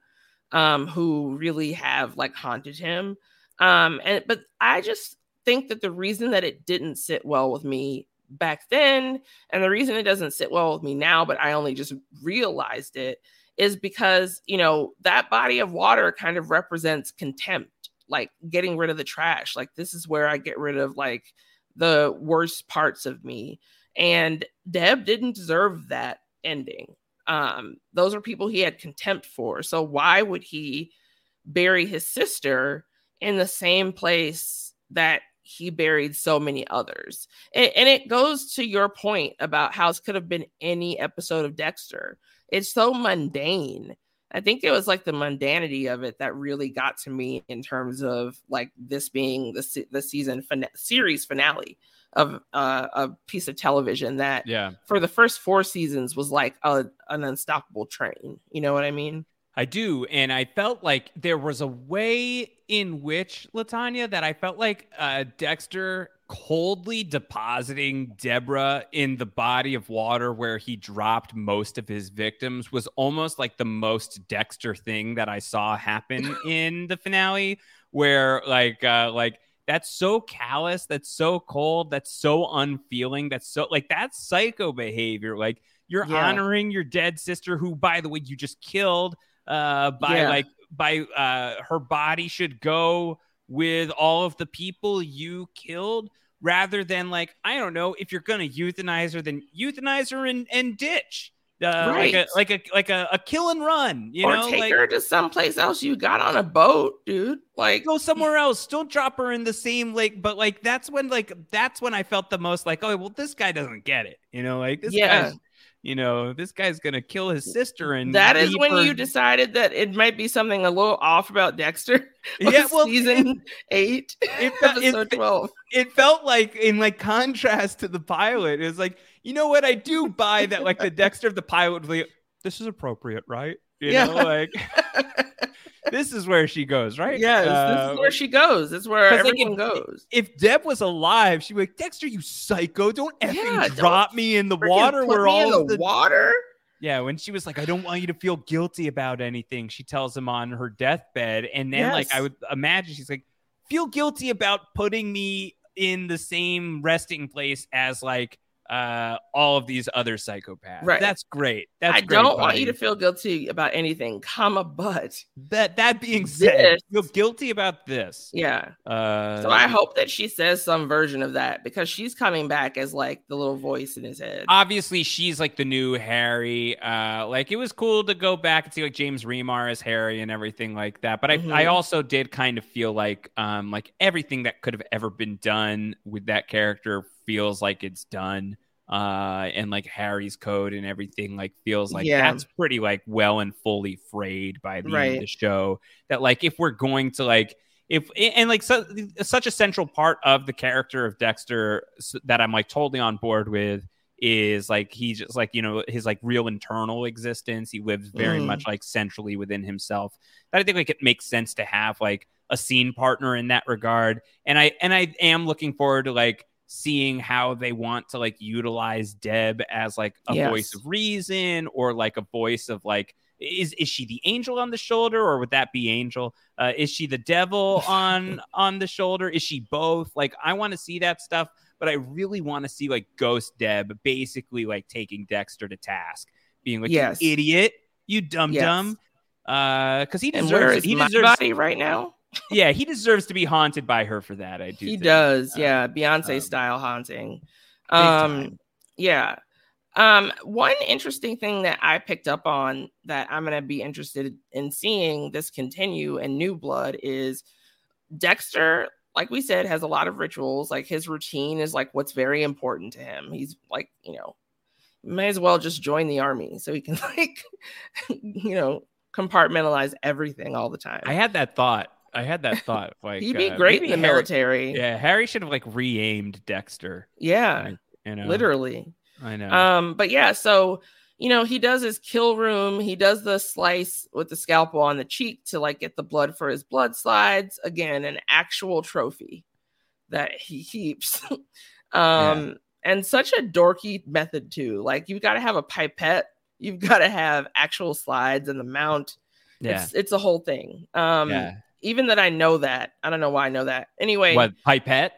um, who really have like haunted him. Um, and but I just think that the reason that it didn't sit well with me back then, and the reason it doesn't sit well with me now, but I only just realized it, is because you know that body of water kind of represents contempt, like getting rid of the trash. Like this is where I get rid of like the worst parts of me. And Deb didn't deserve that ending. Um, those are people he had contempt for. So why would he bury his sister in the same place that he buried so many others? And, and it goes to your point about how this could have been any episode of Dexter. It's so mundane. I think it was like the mundanity of it that really got to me in terms of like this being the the season fin- series finale of uh, a piece of television that yeah for the first four seasons was like a, an unstoppable train you know what i mean I do. And I felt like there was a way in which, Latanya, that I felt like uh, Dexter coldly depositing Deborah in the body of water where he dropped most of his victims was almost like the most Dexter thing that I saw happen in the finale, where like, uh, like, that's so callous, that's so cold, that's so unfeeling, that's so like that's psycho behavior. Like you're Yeah. honoring your dead sister, who, by the way, you just killed uh, by Yeah. like by uh, her body should go with all of the people you killed rather than like I don't know if you're gonna euthanize her then euthanize her and, and ditch uh, like a Right. like a like a, a kill and run you or know take like her to someplace else you got on a boat dude like go somewhere else don't drop her in the same lake but like that's when like that's when I felt the most like oh well this guy doesn't get it you know like this Yeah. guy's you know this guy's gonna kill his sister and that is when her- you decided that it might be something a little off about Dexter. Yeah, well, season eight, it, fe- it, episode twelve. it felt like in like contrast to the pilot. It was like, you know what? I do buy that like the Dexter of the pilot like, this is appropriate, right? You Yeah. know, like this is where she goes, right? Yes, this Uh, is where she goes. This is where 'cause, like, everyone if- goes. If Deb was alive, she'd be like, Dexter, you psycho! Don't effing Yeah, don't drop me in the water where me all in the the water. yeah, when she was like, I don't want you to feel guilty about anything, she tells him on her deathbed. And then, like, I would imagine she's like, feel guilty about putting me in the same resting place as like uh all of these other psychopaths. Right. That's great. That's I great, don't want you to feel guilty about anything, comma, but that that being said, This- feel guilty about this. yeah. Uh So I hope that she says some version of that because she's coming back as like the little voice in his head. obviously she's like the new Harry. Uh, like it was cool to go back and see like James Remar as Harry and everything like that. But I, Mhm. I also did kind of feel like um like everything that could have ever been done with that character feels like it's done. Uh, and like Harry's code and everything like feels like Yeah. that's pretty like well and fully frayed by the end of the show. That like if we're going to like if and like so, such a central part of the character of Dexter that I'm like totally on board with is like he's just like you know his like real internal existence he lives very Mhm. much like centrally within himself that i think like it makes sense to have like a scene partner in that regard and i and i am looking forward to like seeing how they want to like utilize deb as like a Yes. voice of reason or like a voice of like is is she the angel on the shoulder or would that be angel uh, is she the devil on on the shoulder is she both like i want to see that stuff but I really want to see like Ghost Deb basically like taking Dexter to task, being like, Yes. "You idiot, you dumb Yes. dumb," uh because he deserves it. He my deserves, body right now? Yeah, he deserves to be haunted by her for that. I do. He think. does, Uh, yeah, Beyonce um, style haunting. Um, yeah. Um, one interesting thing that I picked up on that I'm gonna be interested in seeing this continue in New Blood is Dexter like we said, has a lot of rituals. Like his routine is like what's very important to him. He's like, you know, may as well just join the army so he can like, you know, compartmentalize everything all the time. I had that thought. I had that thought. Like He'd be uh, great in the Harry- military. Yeah, Harry should have like re-aimed Dexter. Yeah, you know, literally. I know. Um, but yeah, so you know, he does his kill room, he does the slice with the scalpel on the cheek to like get the blood for his blood slides. Again, an actual trophy that he keeps. um, and such a dorky method too. Like you've got to have a pipette, you've got to have actual slides and the mount. Yeah. It's it's a whole thing. Um Yeah. Even that I know that. I don't know why I know that. Anyway, what pipette?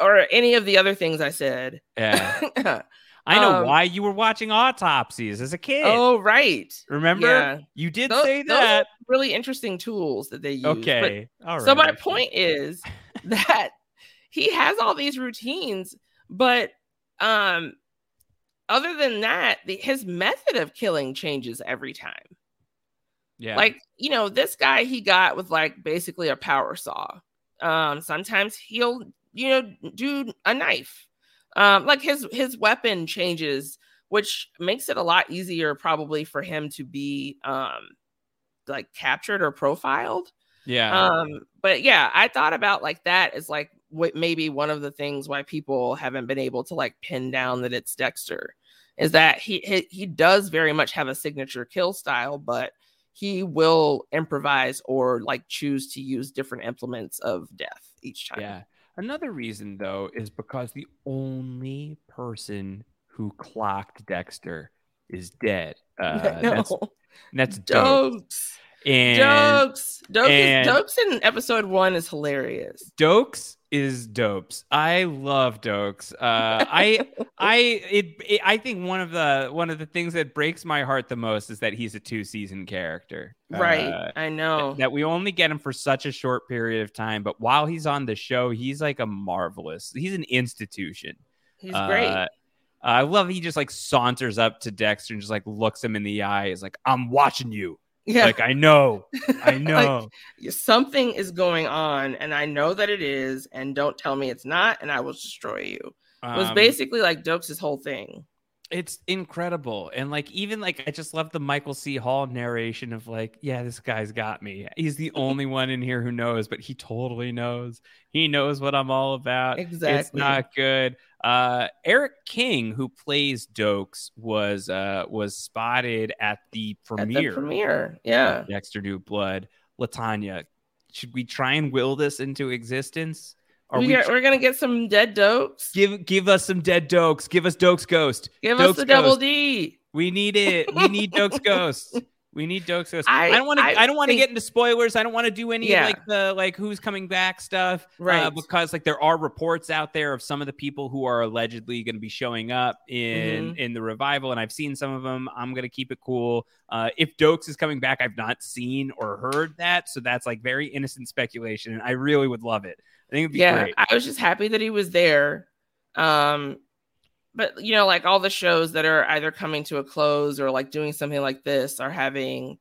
or any of the other things I said. Yeah. I know Um, why you were watching autopsies as a kid. Oh, right. Remember? Yeah. You did Tho- say those that. really interesting tools that they use. But- Okay. All so my point is that he has all these routines, but um, other than that, the, his method of killing changes every time. Yeah. Like you know, this guy he got with like basically a power saw. Um, sometimes he'll you know do a knife. Um, like his his weapon changes, which makes it a lot easier probably for him to be um like captured or profiled. yeah. Um, but yeah, I thought about like that as like what maybe one of the things why people haven't been able to like pin down that it's Dexter is that he he, he does very much have a signature kill style, but he will improvise or like choose to use different implements of death each time. Yeah. Another reason though is because the only person who clocked Dexter is dead. Uh, that's no. that's dope. Doakes. And Doakes. Doakes, and- is, Doakes in episode one is hilarious. Doakes is dopes. I love Doakes. Uh, I I it, it I think one of the one of the things that breaks my heart the most is that he's a two season character. Right. Uh, I know. that we only get him for such a short period of time, but while he's on the show, he's like a marvelous. He's an institution. He's great. Uh, I love he just like saunters up to Dexter and just like looks him in the eye. Is like, I'm watching you. Yeah. Like I know, I know. Like, something is going on, and I know that it is, and don't tell me it's not, and I will destroy you. It was Um, basically like Doakes' whole thing. It's incredible. And like even like i just love the michael c. Hall narration of like yeah this guy's got me. He's the only one in here who knows but he totally knows. He knows what i'm all about. Exactly. it's not good. Uh erik king who plays doakes was uh was spotted at the premiere At the premiere, yeah. dexter new blood. Latanya should we try and will this into existence we we are, we're gonna get some dead Doakes. give give us some dead doakes give us doakes ghost Give Doakes us the double D. We need it. We need Doakes Ghost. We need Doakes Ghost. I, I- don't want to. I, I don't want to get into spoilers. I don't want to do any Yeah. like the like who's coming back stuff, uh, Right. because like there are reports out there of some of the people who are allegedly going to be showing up in Mhm. in the revival, and I've seen some of them. I'm gonna keep it cool. Uh, if Doakes is coming back, I've not seen or heard that, so that's like very innocent speculation, and I really would love it. I think it'd be yeah, great. I was just happy that he was there. Um, but you know, like all the shows that are either coming to a close or like doing something like this are having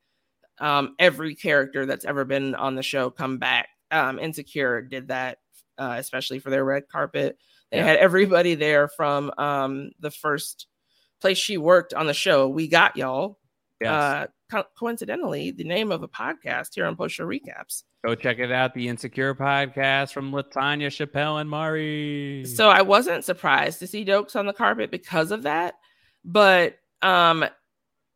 um every character that's ever been on the show come back. Um, Insecure did that, uh, especially for their red carpet. They Yeah. had everybody there from um the first place she worked on the show. We got y'all. Yes. Uh, co- coincidentally, the name of a podcast here on Post Show Recaps. Go check it out. The Insecure podcast from Latanya Chappelle and Mari. So I wasn't surprised to see Doakes on the carpet because of that. But um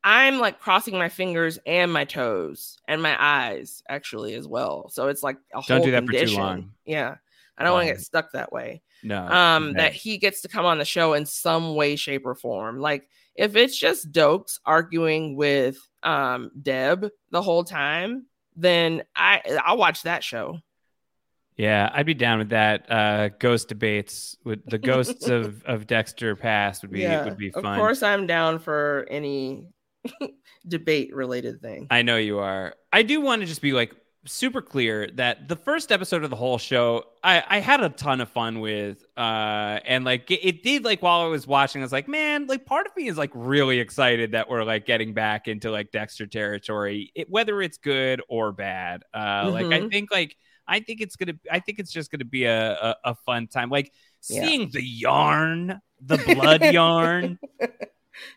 I'm like crossing my fingers and my toes and my eyes actually as well. So it's like a Don't whole do that for too long. Yeah. I don't want to Um, get stuck that way. no, Um okay. that he gets to come on the show in some way, shape, or form. Like if it's just Doakes arguing with um Deb the whole time, then I I'll watch that show. Yeah, I'd be down with that. Uh, ghost debates with the ghosts of, of Dexter past would be would be fun. Of course, I'm down for any debate related thing. I know you are. I do want to just be like super clear that the first episode of the whole show, I, I had a ton of fun with. Uh, and like it, it did like while I was watching, I was like, man, like part of me is like really excited that we're like getting back into like Dexter territory, it, whether it's good or bad. Uh, like I Mhm. think like I think it's gonna. I think it's just gonna be a a, a fun time. Like Yeah. seeing the yarn, the blood yarn.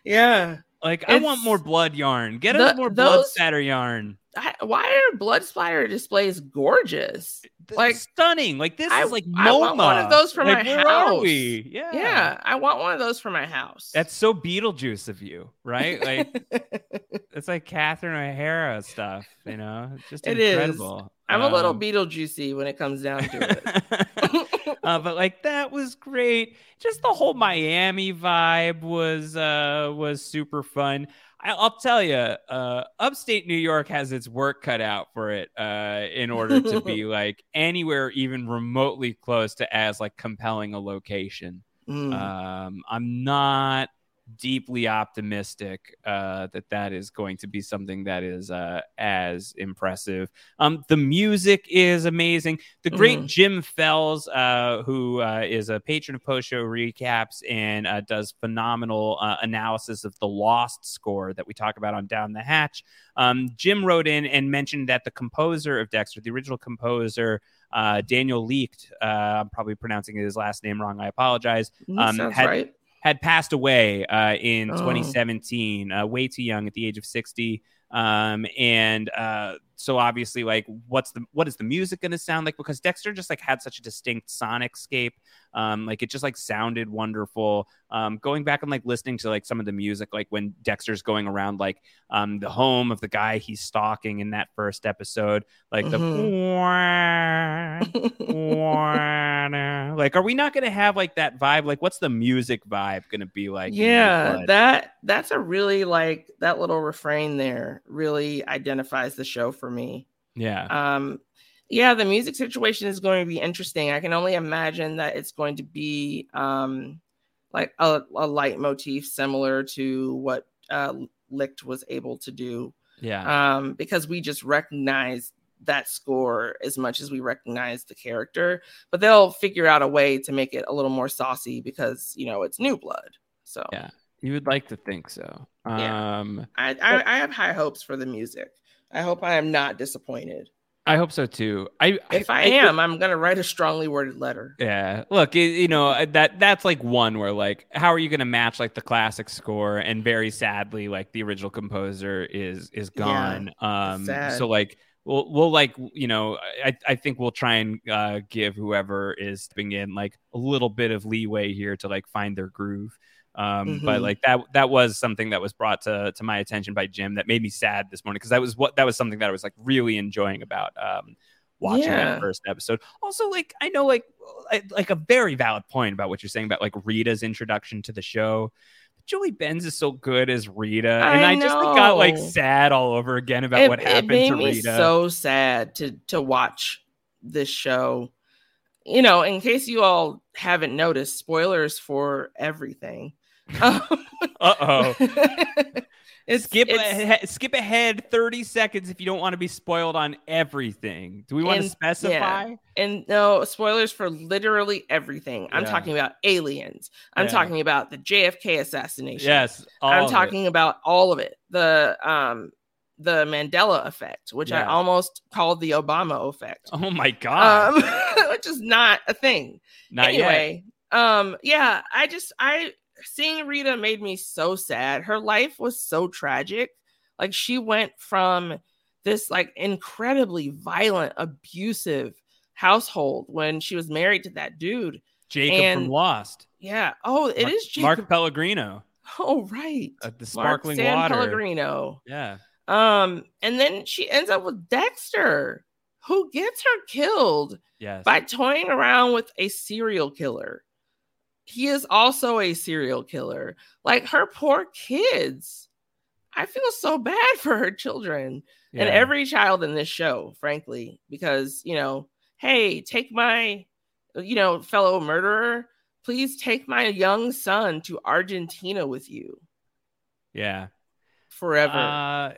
Yeah. Like I want more blood yarn. Get The- us more blood those- spatter yarn. I, why are blood splatter displays gorgeous? Like stunning. Like this I, is like MoMA. I want one of those for like, my house. Yeah. Yeah, I want one of those for my house. That's so Beetlejuice of you, right? Like it's like Catherine O'Hara stuff, you know? It's just It is. incredible. I'm a little Um, Beetlejuicy when it comes down to it. uh, but like that was great. Just the whole Miami vibe was uh was super fun. I'll tell you, uh, upstate New York has its work cut out for it uh, in order to be like anywhere even remotely close to as like compelling a location. Mm. Um, I'm not deeply optimistic uh, that that is going to be something that is uh, as impressive. Um, the music is amazing. The great Mhm. Jim Fells, uh, who uh, is a patron of post show recaps and uh, does phenomenal uh, analysis of the Lost score that we talk about on Down the Hatch. Um, Jim wrote in and mentioned that the composer of Dexter, the original composer, uh, Daniel Licht, uh, I'm probably pronouncing his last name wrong. I apologize. Um, sounds had, right. Had passed away uh, in Oh. 2017, uh, way too young at the age of 60. Um, and uh, so obviously, like, what's the what is the music going to sound like? Because Dexter just like had such a distinct sonic scape. Um, like it just like sounded wonderful. Um, going back and like listening to like some of the music, like when Dexter's going around like um the home of the guy he's stalking in that first episode, like the like, are we not going to have like that vibe? Like, what's the music vibe going to be like? yeah, that that's a really like that little refrain there really identifies the show for me. yeah. Um, yeah, the music situation is going to be interesting. I can only imagine that it's going to be um, like a, a leitmotif similar to what uh, Licht was able to do. Yeah. Um, because we just recognize that score as much as we recognize the character, but they'll figure out a way to make it a little more saucy because you know it's new blood. So yeah. You would like to think so. Yeah. Um, I, I, I have high hopes for the music. I hope I am not disappointed. I hope so too. I If I, am, I'm gonna write a strongly worded letter. Yeah. Look, it, you know, uh, that that's like one where like how are you going to match like the classic score and very sadly like the original composer is is Yeah, gone. um sad. so like we'll we'll like you know, I I think we'll try and uh give whoever is stepping in like a little bit of leeway here to like find their groove. Um, but Mhm. like that that was something that was brought to to my attention by Jim that made me sad this morning because that was what that was something that I was like really enjoying about um watching Yeah. that first episode. Also, like I know like I- like a very valid point about what you're saying about like Rita's introduction to the show. Julie Benz is so good as Rita, and I just like, got like sad all over again about it, what it happened made to me Rita. so sad to to watch this show. You know, in case you all haven't noticed, spoilers for everything. Um, Uh oh. skip it's- skip ahead 30 seconds if you don't want to be spoiled on everything. Do we want to specify? yeah. And no spoilers for literally everything. I'm talking about aliens. I'm Yeah. talking about the JFK assassination. Yes, all I'm of it. talking about all of it. The um the Mandela effect, which I almost called the Obama effect. Oh my god. Um, which is not a thing. Not yet. um, yeah, I just I seeing Rita made me so sad. Her life was so tragic. Like she went from this like incredibly violent, abusive household when she was married to that dude. Jacob and- from Lost. Yeah. Oh, it Mar- is Jacob. Mark Pellegrino. Oh, right. Uh, the Mark sparkling water. Pellegrino. Yeah. Um, and then she ends up with Dexter, who gets her killed Yes. by toying around with a serial killer. He is also a serial killer. Like her poor kids. I feel so bad for her children and every child in this show, frankly, because, you know, hey, take my, you know, fellow murderer, please take my young son to Argentina with you Yeah. forever. Uh,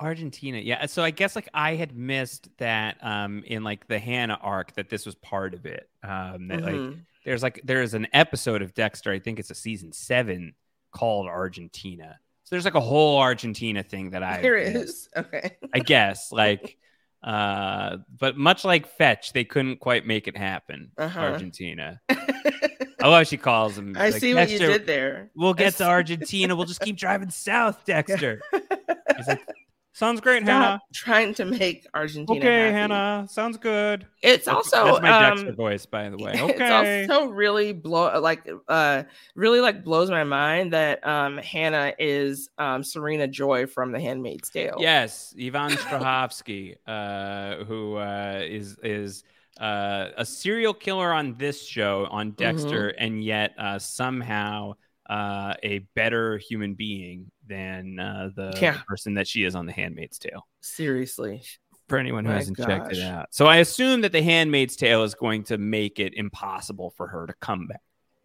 Argentina. Yeah. So I guess like I had missed that um in like the Hannah arc that this was part of it. Um that like Mhm. There's like there's an episode of Dexter, I think it's a season seven called Argentina. So there's like a whole Argentina thing that I There is. Okay. I guess like Uh, but much like Fetch, they couldn't quite make it happen. Uh-huh. Argentina. I love how she calls him. I like, see what you did there. We'll get to Argentina. We'll just keep driving south, Dexter. He's like, Sounds great, Stop Hannah. trying to make Argentina. Okay, happy. Hannah. Sounds good. It's That's- also that's my um, Dexter voice, by the way. Okay. It's also really blow like uh really like blows my mind that um Hannah is um Serena Joy from The Handmaid's Tale. Yes, Yvonne Strahovski, uh, who uh, is is uh, a serial killer on this show on Dexter, and yet uh, somehow uh, a better human being than uh, the Yeah. person that she is on The Handmaid's Tale. Seriously. For anyone who My hasn't checked it out, so I assume that The Handmaid's Tale is going to make it impossible for her to come back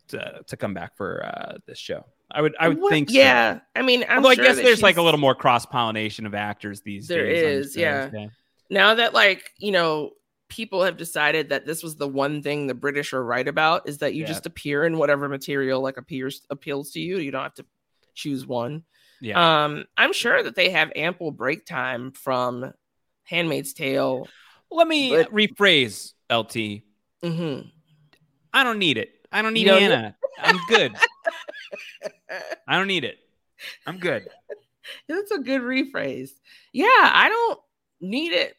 to, to come back for uh, this show. I would I would What- think so. Yeah. I mean, I'm Although sure I guess there's like a little more cross pollination of actors these There days. There is, yeah. now that like you know people have decided that this was the one thing the british are right about is that you Yeah. just appear in whatever material like appears appeals to you you don't have to choose one Yeah. um i'm sure that they have ample break time from handmaid's tale Let me but- rephrase LT. Mhm. I don't need it. I don't need You don't need- Hannah. I'm good. I don't need it. I'm good. that's a good rephrase yeah i don't need it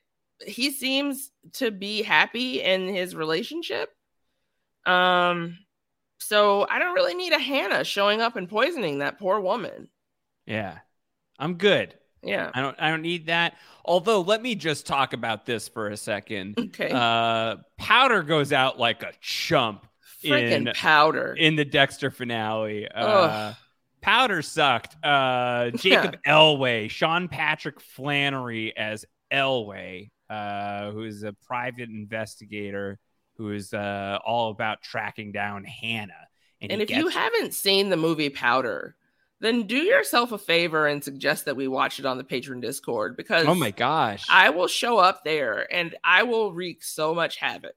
he seems to be happy in his relationship um so i don't really need a hannah showing up and poisoning that poor woman Yeah. I'm good. yeah I don't I don't need that. Although let me just talk about this for a second. okay Uh Powder goes out like a chump freaking in powder in the Dexter finale. Uh Powder sucked. Uh Jacob Elway, Sean Patrick Flanery as Elway, uh, who is a private investigator who is uh all about tracking down Hannah. and he if you haven't seen the movie powder then do yourself a favor and suggest that we watch it on the patron discord because Oh my gosh. i will show up there and i will wreak so much havoc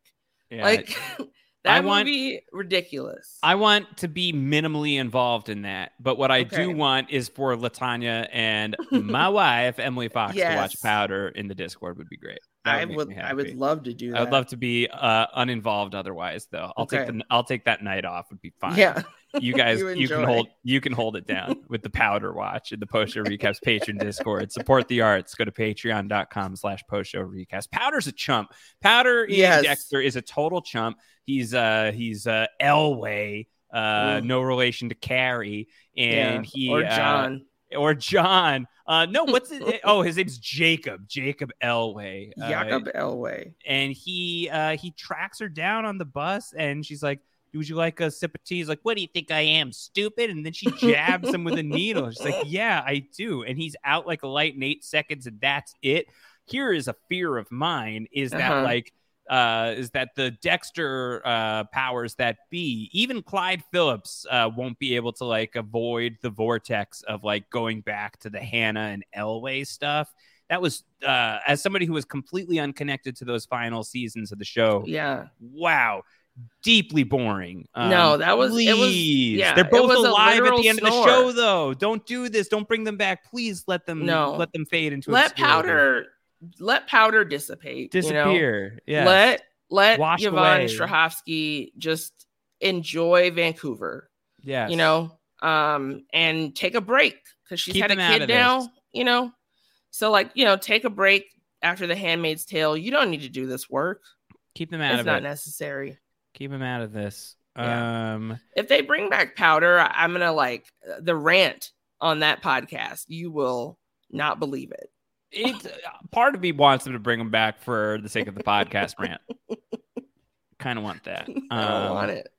Yeah. like I that want- would be ridiculous I want to be minimally involved in that. But what I Okay. do want is for Latanya and my wife, Emily Fox, to watch Powder in the Discord would be great. That i would i would love to do that I would love to be uh, uninvolved otherwise though. I'll take the I'll take that night off would be fine. yeah You guys You you, can hold you can hold it down with the powder watch and the post show recaps patron discord. Support the arts. Go to patreon.com slash post show recaps. Powder's a chump. Powder Yes. Dexter is a total chump. He's uh he's uh Elway, uh Mm. no relation to Carrie. And yeah. he or uh, john or John. Uh no, what's it? Oh, his name's Jacob. Jacob Elway. Uh, jacob elway and he uh he tracks her down on the bus and she's like would you like a sip of tea he's like what do you think i am stupid and then she jabs him with a needle she's like yeah i do and he's out like a light in eight seconds and that's it here is a fear of mine is that Uh-huh. like uh is that the dexter uh powers that be even clyde phillips uh won't be able to like avoid the vortex of like going back to the hannah and elway stuff. That was uh as somebody who was completely unconnected to those final seasons of the show yeah. wow deeply boring. Um, No, that was- it was- yeah, they're both alive at the end of the show though. Don't do this. Don't bring them back. Please let them No. let them fade into let obscurity. powder let powder dissipate you know? disappear yeah let let Wash Yvonne away. Strahovski just enjoy Vancouver, yeah you know, um, and take a break because she's Keep had a kid now, this. you know. So like, you know, take a break after The Handmaid's Tale. You don't need to do this work. keep them out It's of not necessary. keep them out of this Yeah. um If they bring back Powder, I'm gonna like uh, the rant on that podcast. You will not believe it. It part of me wants them to bring them back for the sake of the podcast rant kind of want that I don't Um, want it.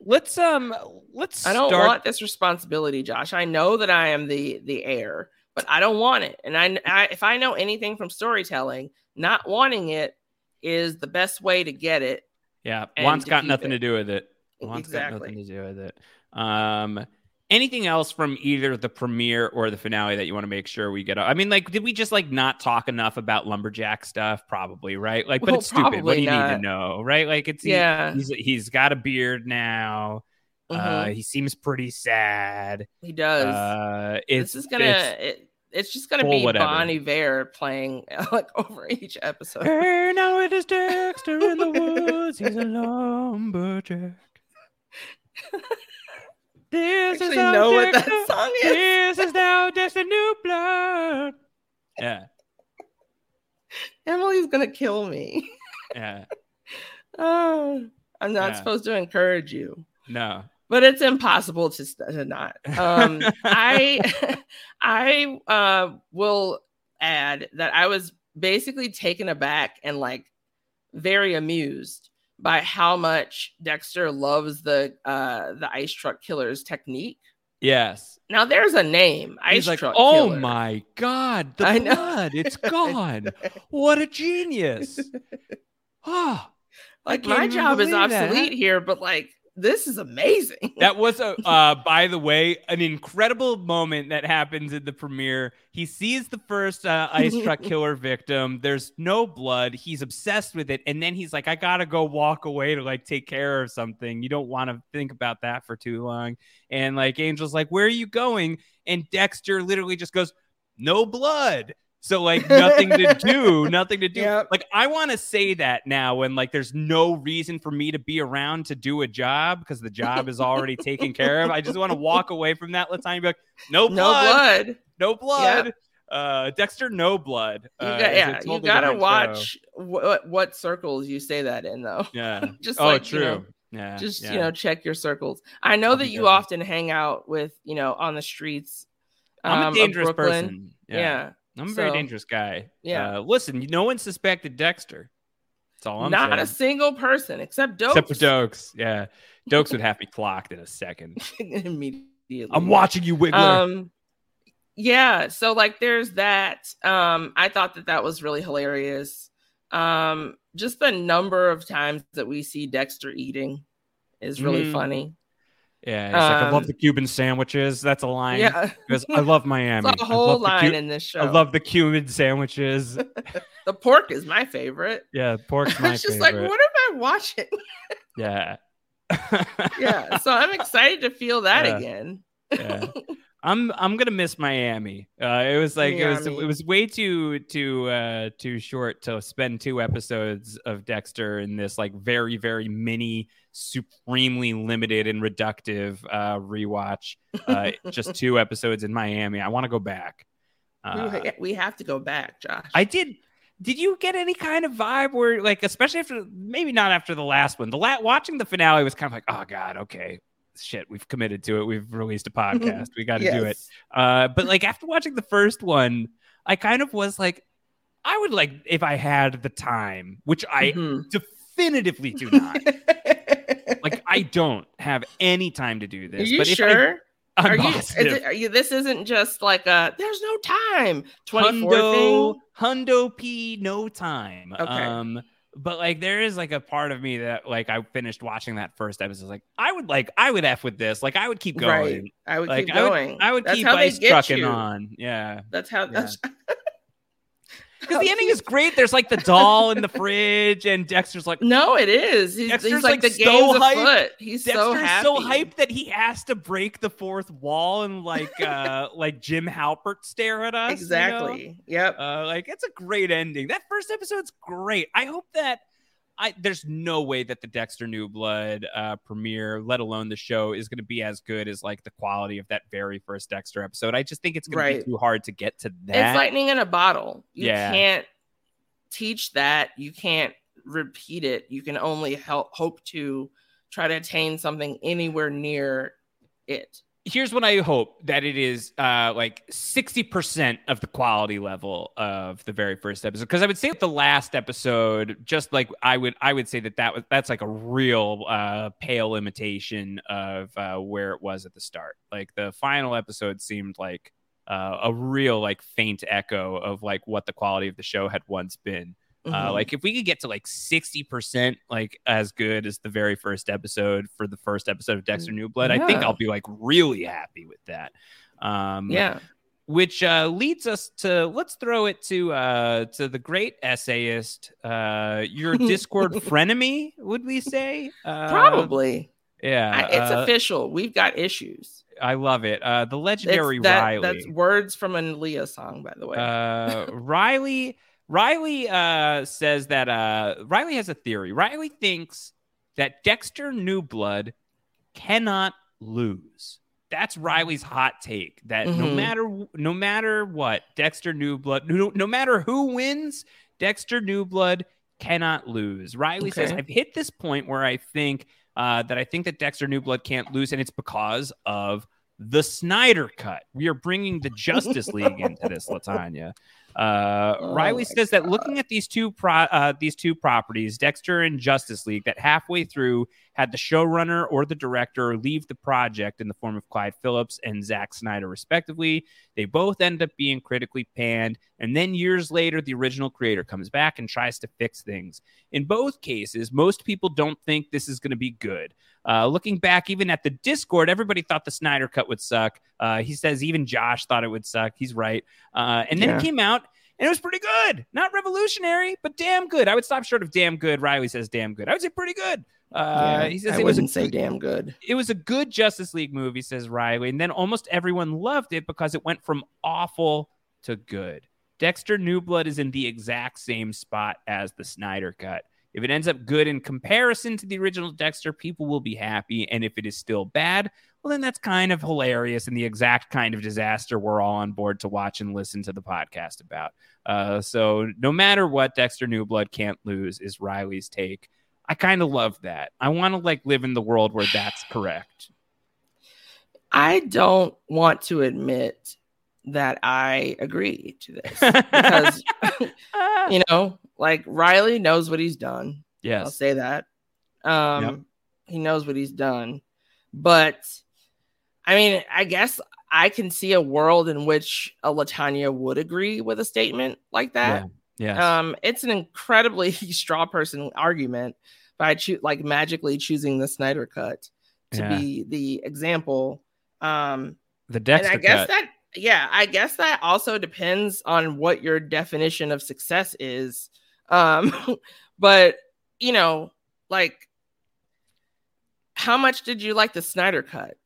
let's um let's I don't start want this responsibility, Josh. I know that I am the the heir, but I don't want it. And I, I if I know anything from storytelling, not wanting it is the best way to get it. Yeah, want's got nothing it. to do with it. Want's Exactly. got nothing to do with it. Um, anything else from either the premiere or the finale that you want to make sure we get? I mean, like, did we just like not talk enough about lumberjack stuff? Probably, right? Like, but Well, it's stupid. What do you need to know, right? Like, it's he- Yeah. he's he's got a beard now. Uh, Mhm. he seems pretty sad. He does. Uh, it's this is gonna it's- it, it's just gonna be whatever. Bon Iver playing like over each episode. Hey, now it is Dexter in the woods. He's a lumberjack. This is know what that song is. This is now Dexter New Blood. Yeah, Emily's gonna kill me. yeah. Oh, I'm not Yeah. supposed to encourage you. No. but it's impossible to, to not. Um, I I uh, will add that I was basically taken aback and like very amused by how much Dexter loves the uh, the ice truck killer's technique. Yes. Now there's a name, ice He's like, truck oh killer. my god, the I know. blood, it's gone. what a genius. Ah, Like my job is believe that. obsolete here, but like this is amazing. That was a, uh, by the way, an incredible moment that happens in the premiere. He sees the first uh, ice truck killer victim. There's no blood. He's obsessed with it, and then he's like, "I gotta go walk away to like take care of something." You don't want to think about that for too long. And like Angel's like, "Where are you going?" And Dexter literally just goes, "No blood." So like nothing to do, nothing to do. Yep. Like I want to say that now when like there's no reason for me to be around to do a job because the job is already taken care of. I just want to walk away from that let's time and be like, no no blood, blood. no blood. Uh, Dexter, no blood. You Uh, got, is a yeah, you totally gotta watch what what circles you say that in, though. Yeah. Just oh, like, true. you know, yeah. just yeah. you know check your circles i know that you often hang out with you know on the streets I'm um, a dangerous Brooklyn. person. yeah, Yeah. I'm a very dangerous guy. yeah. Uh, listen, no one suspected Dexter. That's all I'm not saying. a single person except Doakes. Except for Doakes. Yeah. Doakes would have me clocked in a second. immediately I'm watching you, Wigler. um yeah so like there's that um i thought that that was really hilarious um just the number of times that we see dexter eating is really Mhm. funny yeah. He's like, I love um, the Cuban sandwiches. That's a line. yeah Because I love Miami. it's a whole line Cu- in this show I love the Cuban sandwiches. the pork is my favorite Yeah, pork's my it's just favorite. like what am i watching Yeah. yeah so i'm excited to feel that Yeah. again yeah. I'm I'm gonna miss Miami. Uh, it was like it was it was way too too uh, too short to spend two episodes of Dexter in this like very very mini, supremely limited and reductive uh, rewatch. Uh, just two episodes in Miami. I want to go back. Uh, we, we have to go back josh I did. Did you get any kind of vibe where, like, especially after maybe not after the last one, the la- watching the finale was kind of like, oh god, okay, shit, we've committed to it. We've released a podcast. We got to do it. Uh, but like after watching the first one, I kind of was like, I would like if I had the time, which I Mhm. definitively do not. like I don't have any time to do Are this. you but sure? I'm are you, is it, are you? This isn't just like a there's no time 24 thing. Hundo, Hundo P, no time. Okay. Um, but like there is like a part of me that like I finished watching that first episode. Like I would like I would f with this. Like I would keep going. Right. I would Like keep I would, going. I would keep ice trucking you. on. Yeah. That's how. That's, Because the ending is great. There's like the doll in the fridge, and Dexter's like, no, it is. He's, Dexter's he's like, the so game's hyped. afoot. He's so Dexter's happy. so hyped that he has to break the fourth wall and like uh like Jim Halpert stare at us. you know? Exactly. Yep. Uh, like it's a great ending. That first episode's great. I hope that I there's no way that the Dexter New Blood uh premiere, let alone the show, is gonna be as good as like the quality of that very first Dexter episode. I just think it's gonna be too hard to get to that. It's lightning in a bottle. You Yeah. can't teach that. You can't repeat it. You can only help hope to try to attain something anywhere near it. Here's what I hope that it is uh like 60% of the quality level of the very first episode. Because I would say the last episode just like I would I would say that that was that's like a real uh pale imitation of uh where it was at the start. Like the final episode seemed like uh, a real like faint echo of like what the quality of the show had once been uh, Mhm. like if we could get to like 60% like as good as the very first episode for the first episode of Dexter New Blood, I think I'll be like really happy with that. Um yeah. which uh leads us to let's throw it to uh to the great essayist, uh your Discord frenemy, would we say? Uh, Probably. Yeah. I, it's uh, official. We've got issues. I love it. Uh, the legendary that- Riley. That's words from an Leah song, by the way. Uh, Riley Riley uh, says that uh, Riley has a theory. Riley thinks that Dexter Newblood cannot lose. That's Riley's hot take. That no Mhm. matter no matter what, Dexter Newblood, no, no matter who wins, Dexter Newblood cannot lose. Riley says, "I've hit this point where I think uh, that I think that Dexter Newblood can't lose, and it's because of the Snyder Cut. We are bringing the Justice League into this, Latanya." Uh, Oh Riley says that looking at these two pro- uh, these two properties, Dexter and Justice League, that halfway through had the showrunner or the director leave the project in the form of Clyde Phillips and Zack Snyder, respectively. They both end up being critically panned, and then years later, the original creator comes back and tries to fix things. In both cases, most people don't think this is going to be good. Uh, looking back, even at the Discord, everybody thought the Snyder cut would suck. Uh, he says even Josh thought it would suck. He's right. Uh, and then Yeah. it came out and it was pretty good. Not revolutionary, but damn good. I would stop short of damn good. Riley says damn good. I would say pretty good. Uh, Yeah, he says I it was a wouldn't say damn good. it was a good Justice League movie, says Riley. And then almost everyone loved it because it went from awful to good. Dexter New Blood is in the exact same spot as the Snyder Cut. If it ends up good in comparison to the original Dexter, people will be happy. And if it is still bad, well, then that's kind of hilarious and the exact kind of disaster we're all on board to watch and listen to the podcast about. Uh, so no matter what, Dexter Newblood can't lose is Riley's take. I kind of love that. I want to like live in the world where that's correct. I don't want to admit that I agree to this because you know, like Riley knows what he's done. Yes. I'll say that. Um Yep. he knows what he's done. But I mean, I guess I can see a world in which a Latanya would agree with a statement like that. Yes. Um, it's an incredibly straw person argument by choo- like magically choosing the Snyder cut to Yeah. be the example. Um, the Dexter and I guess cut. that yeah, I guess that also depends on what your definition of success is. Um, but you know, like how much did you like the Snyder cut?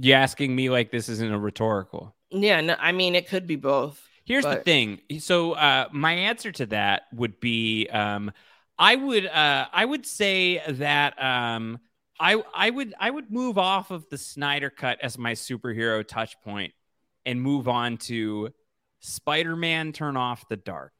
You asking me like this isn't a rhetorical. Yeah, no, I mean it could be both. Here's the thing. So uh, my answer to that would be um, I would uh, I would say that um, I I would I would move off of the Snyder cut as my superhero touch point and move on to Spider-Man turn off the dark.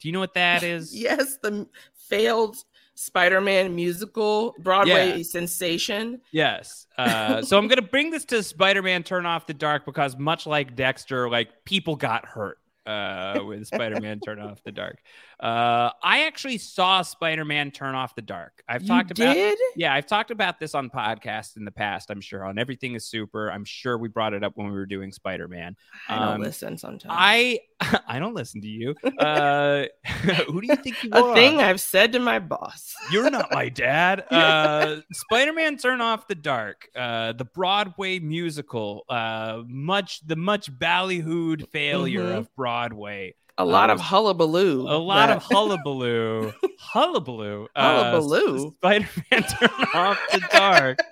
Do you know what that is? Yes, the failed Spider-Man musical Broadway Yeah. sensation. Yes. Uh, so I'm going to bring this to Spider-Man Turn Off the Dark because much like Dexter, like people got hurt uh, with Spider-Man Turn Off the Dark. Uh, I actually saw Spider-Man Turn Off the Dark. I've You talked about did? Yeah, I've talked about this on podcasts in the past, I'm sure. On Everything is Super. I'm sure we brought it up when we were doing Spider-Man. I don't Um, listen sometimes. I I don't listen to you. Uh, who do you think you a are? thing I've said to my boss. You're not my dad. Uh, Spider-Man: Turn Off the Dark, uh, the Broadway musical, uh, much the much ballyhooed failure Mhm. of Broadway. A lot of hullabaloo. a lot of hullabaloo, hullabaloo, Hullabaloo. Uh, Spider-Man: turned Off the Dark.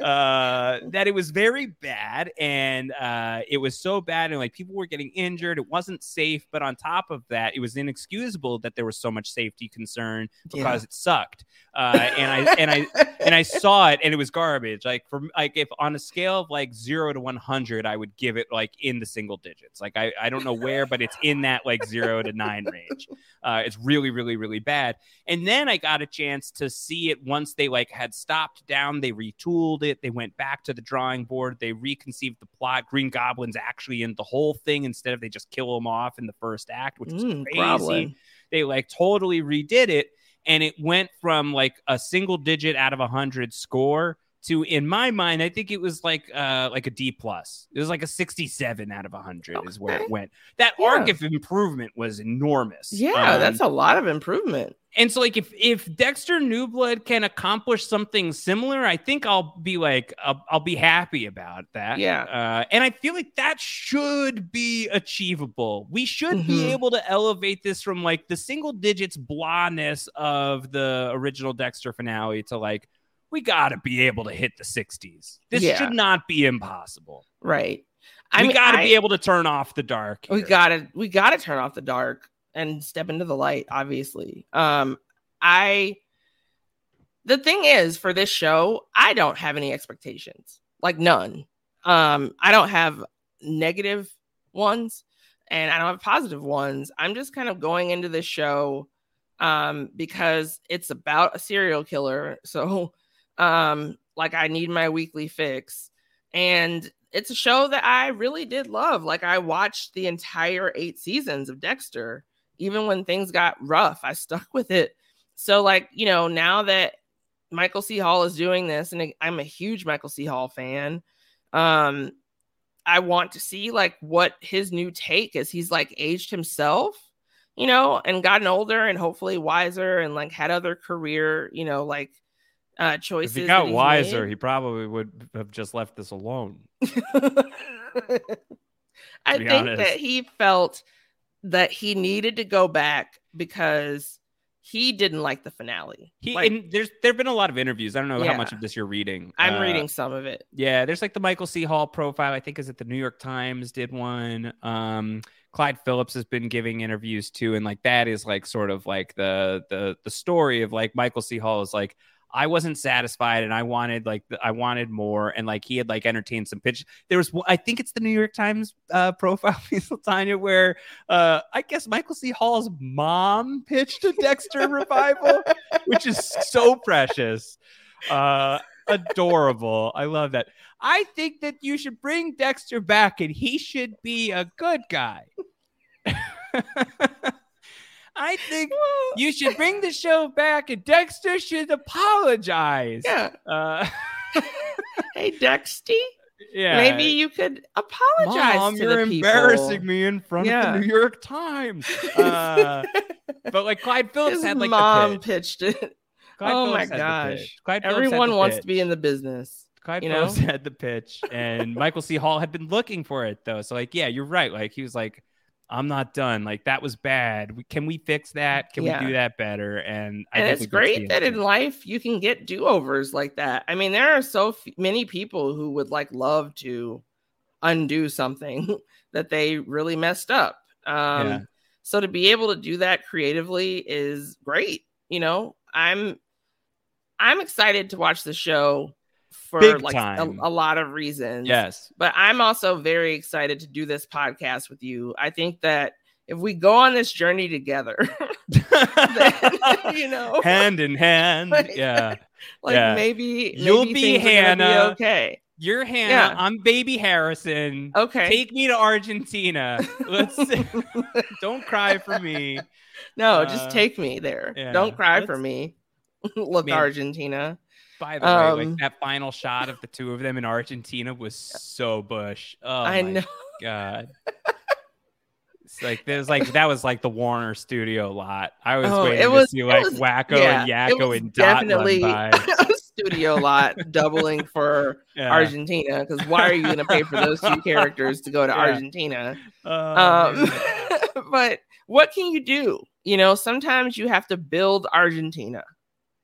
Uh, that it was very bad, and uh, it was so bad, and like people were getting injured. It wasn't safe, but on top of that, it was inexcusable that there was so much safety concern because Yeah. it sucked. Uh, and I and I and I saw it, and it was garbage. Like for like if on a scale of like zero to one hundred, I would give it like in the single digits. Like I I don't know where, but it's in that like zero to nine range. Uh, it's really really really bad. And then I got a chance to see it once they like had stopped down. They retooled it. They went back to the drawing board. They reconceived the plot. Green Goblin's actually in the whole thing instead of they just kill him off in the first act, which was Mm, crazy they like totally redid it and it went from like a single digit out of a hundred score to in my mind i think it was like uh like a d plus it was like a 67 out of 100 is where it went that Yeah. arc of improvement was enormous Yeah, Um, that's a lot of improvement. and so like if if dexter newblood can accomplish something similar i think i'll be like i'll, I'll be happy about that Yeah. uh, and i feel like that should be achievable we should be Mhm. able to elevate this from like the single digits blahness of the original dexter finale to like we got to be able to hit the 60s. This Yeah. should not be impossible. Right. I we got to be able to turn off the dark. we gotta we gotta turn off the dark and step into the light obviously um i the thing is for this show i don't have any expectations like none um i don't have negative ones and i don't have positive ones i'm just kind of going into this show um because it's about a serial killer so um like i need my weekly fix and it's a show that I really did love. Like I watched the entire eight seasons of Dexter, even when things got rough. I stuck with it. So, like you know, now that Michael C. Hall is doing this, and I'm a huge Michael C. Hall fan, um, I want to see like what his new take is. He's like aged himself, you know, and gotten older and hopefully wiser, and like had other career, you know, like uh choices. If he that got wiser, made. he probably would have just left this alone. I think honest. that he felt that he needed to go back because he didn't like the finale. He Like, and there's there've been a lot of interviews. I don't know Yeah. how much of this you're reading. I'm Uh, reading some of it. Yeah, there's like the Michael C. Hall profile. I think is it the New York Times did one. Um, Clyde Phillips has been giving interviews too, and like that is like sort of like the the the story of like Michael C. Hall is like I wasn't satisfied and I wanted like I wanted more and like he had like entertained some pitch. There was I think it's the New York Times uh, profile piece Tanya where uh, I guess Michael C. Hall's mom pitched a Dexter revival, which is so precious. Uh, adorable. I love that. I think that you should bring Dexter back and he should be a good guy. I think you should bring the show back and Dexter should apologize. Yeah. Uh, hey, Dexty. yeah. Maybe you could apologize Mom, to you're the people. embarrassing me in front Yeah. of the New York Times. Uh, but like Clyde Phillips His had like mom pitch. pitched it. Clyde oh Phillips my gosh. Clyde Everyone wants to be in the business. Clyde you know? Phillips had the pitch, and Michael C. Hall had been looking for it though. So like, yeah, you're right. Like he was like, "I'm not done. Like that was bad. Can we fix that? Can Yeah. we do that better?" And and it's we could see great that in life you can get do-overs like that i mean there are so f- many people who would like love to undo something that they really messed up um Yeah. so to be able to do that creatively is great you know i'm i'm excited to watch the show for Big like a, a lot of reasons Yes. but i'm also very excited to do this podcast with you i think that if we go on this journey together then, you know hand in hand. Like- yeah. like Yeah. maybe You'll maybe be things are gonna Hannah. okay You're Hannah. Yeah. I'm Baby Harrison. Okay. Take me to Argentina. Let's. don't cry for me. no Uh, just take me there yeah, don't cry for let's- me look. Argentina By the way, Um, like that final shot of the two of them in Argentina was so bush. Oh I my know. god. It's like there's like that was like the Warner Studio lot. I was Oh, waiting it was- to see like was- Wakko yeah, and Yakko and Dot definitely studio lot doubling for Yeah. Argentina because why are you going to pay for those two characters to go to Yeah. Argentina? Oh, Um, but what can you do? You know, sometimes you have to build Argentina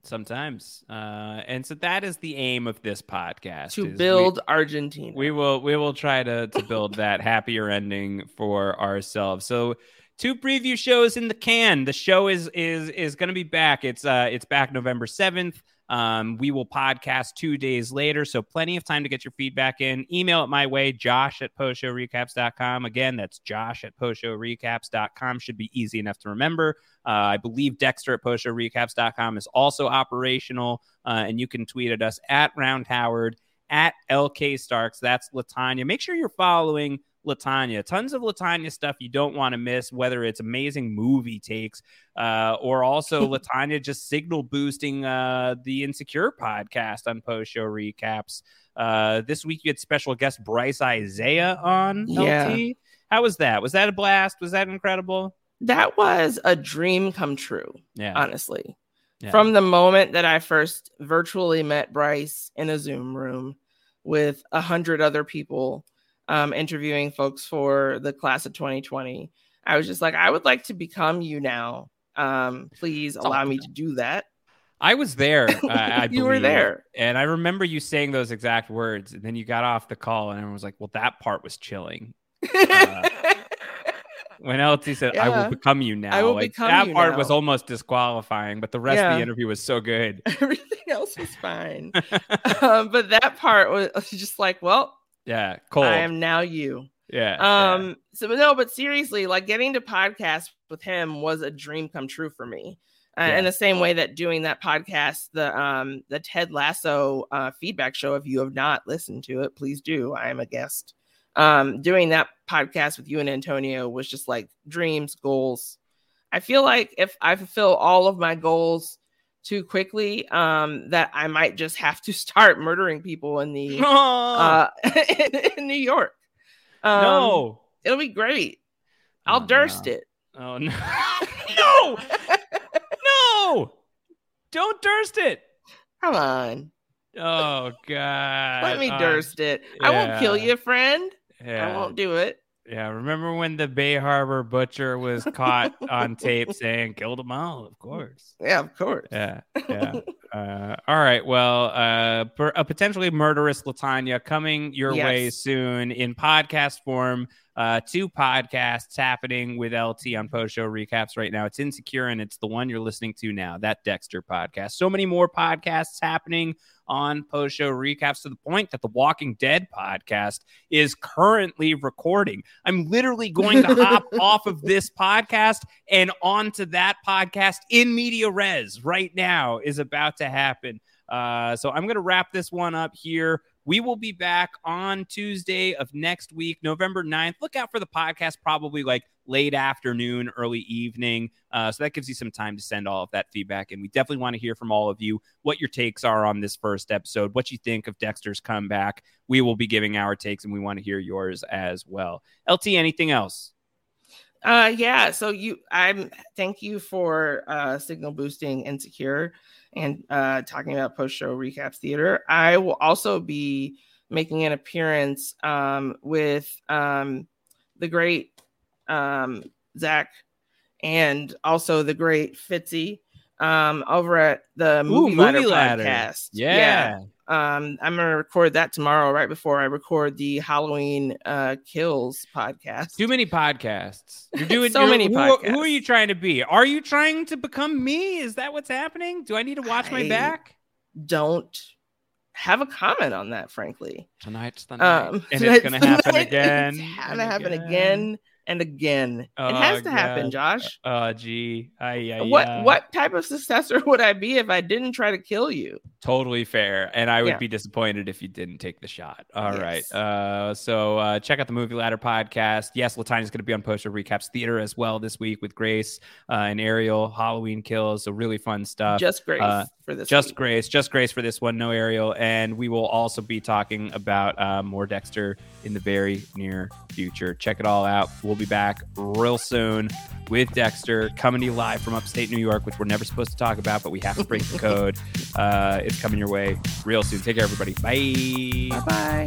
Sometimes, uh, and so that is the aim of this podcast to is we- build Argentina. we will we will try to to build that happier ending for ourselves. So two preview shows in the can. The show is is is going to be back. It's uh it's back november 7th um we will podcast two days later so plenty of time to get your feedback in email it my way josh at postshowrecaps.com again that's josh at postshowrecaps.com should be easy enough to remember uh, i believe dexter at postshowrecaps.com is also operational uh, and you can tweet at us at round howard at LK Starks. That's Latanya. Make sure you're following Latanya. Tons of Latanya stuff you don't want to miss, whether it's amazing movie takes uh, or also Latanya just signal boosting uh, the Insecure podcast on post show recaps. Uh, this week you had special guest Bryce Isaiah on Yeah. LT. How was that? Was that a blast? Was that incredible? that was a dream come true. Yeah. honestly. Yeah. From the moment that I first virtually met Bryce in a Zoom room with a hundred other people um, interviewing folks for the class of 2020, I was just like, I would like to become you now. Um, please allow me to do that. I was there. Uh, I You were there. and I remember you saying those exact words. And then you got off the call, and everyone was like, "Well, that part was chilling." Uh, when LT said, "I will become you now," I will like, become that part now. was almost disqualifying, but the rest of the interview was so good. Everything else was fine. um, but that part was just like, well, Yeah, cold. I am now you. yeah, yeah. Um, so but no, but seriously, like getting to podcast with him was a dream come true for me. Uh, Yeah. In the same way that doing that podcast, the um the Ted Lasso uh, feedback show. If you have not listened to it, please do. I am a guest. Um, doing that podcast with you and Antonio was just like dreams, goals. I feel like if I fulfill all of my goals too quickly, um, that I might just have to start murdering people in the uh, in New York. Um, no, it'll be great. I'll Oh, durst no. it. oh no, no, no! Don't durst it. Come on, Oh god, let me Uh, durst it. I won't kill you, friend. Yeah, I won't do it. Yeah, remember when the Bay Harbor butcher was caught on tape saying "killed them all"? Of course. Yeah, of course. Yeah, yeah. uh, all right. Well, uh, per, a potentially murderous Latanya coming your way soon in podcast form. Uh, two podcasts happening with LT on post show recaps right now. It's Insecure and it's the one you're listening to now, that Dexter podcast. So many more podcasts happening on post show recaps to the point that the Walking Dead podcast is currently recording. I'm literally going to hop off of this podcast and onto that podcast in media res right now is about to happen. Uh, so I'm going to wrap this one up here. We will be back on Tuesday of next week, November 9th. Look out for the podcast, probably like late afternoon, early evening. Uh, so that gives you some time to send all of that feedback. And we definitely want to hear from all of you what your takes are on this first episode, what you think of Dexter's comeback. We will be giving our takes and we want to hear yours as well. LT, anything else? Uh yeah, so you I'm thank you for uh signal boosting insecure and uh talking about post show recaps theater. I will also be making an appearance um with um the great um Zach and also the great Fitzy um over at the movie, Ooh, ladder, Movie Ladder. podcast. Yeah. Um, I'm gonna record that tomorrow, right before I record the Halloween uh kills podcast. Too many podcasts. You're doing So many who, podcasts. Who are you trying to be? Are you trying to become me? Is that what's happening? Do I need to watch my back? don't have a comment on that, frankly. Tonight's the night, Um, and it's gonna happen again. It's gonna happen again and again. it Oh, has to happen, Josh. Oh, gee. Ay, ay, what ay. what type of successor would I be if I didn't try to kill you? Totally fair. And I would Yeah. be disappointed if you didn't take the shot. All right. Yes. Uh, so uh, check out the Movie Ladder podcast. Yes, Latanya's going to be on Post Show Recaps Theater as well this week with Grace uh, and Ariel. Halloween Kills. So really fun stuff. Just Grace Uh, for this. just week. Grace, just Grace for this one, no Ariel, and we will also be talking about uh, more Dexter in the very near future. Check it all out. We'll be back real soon with Dexter coming to you live from upstate New York, which we're never supposed to talk about, but we have to break the code. Uh, it's coming your way real soon. Take care, everybody. Bye. Bye.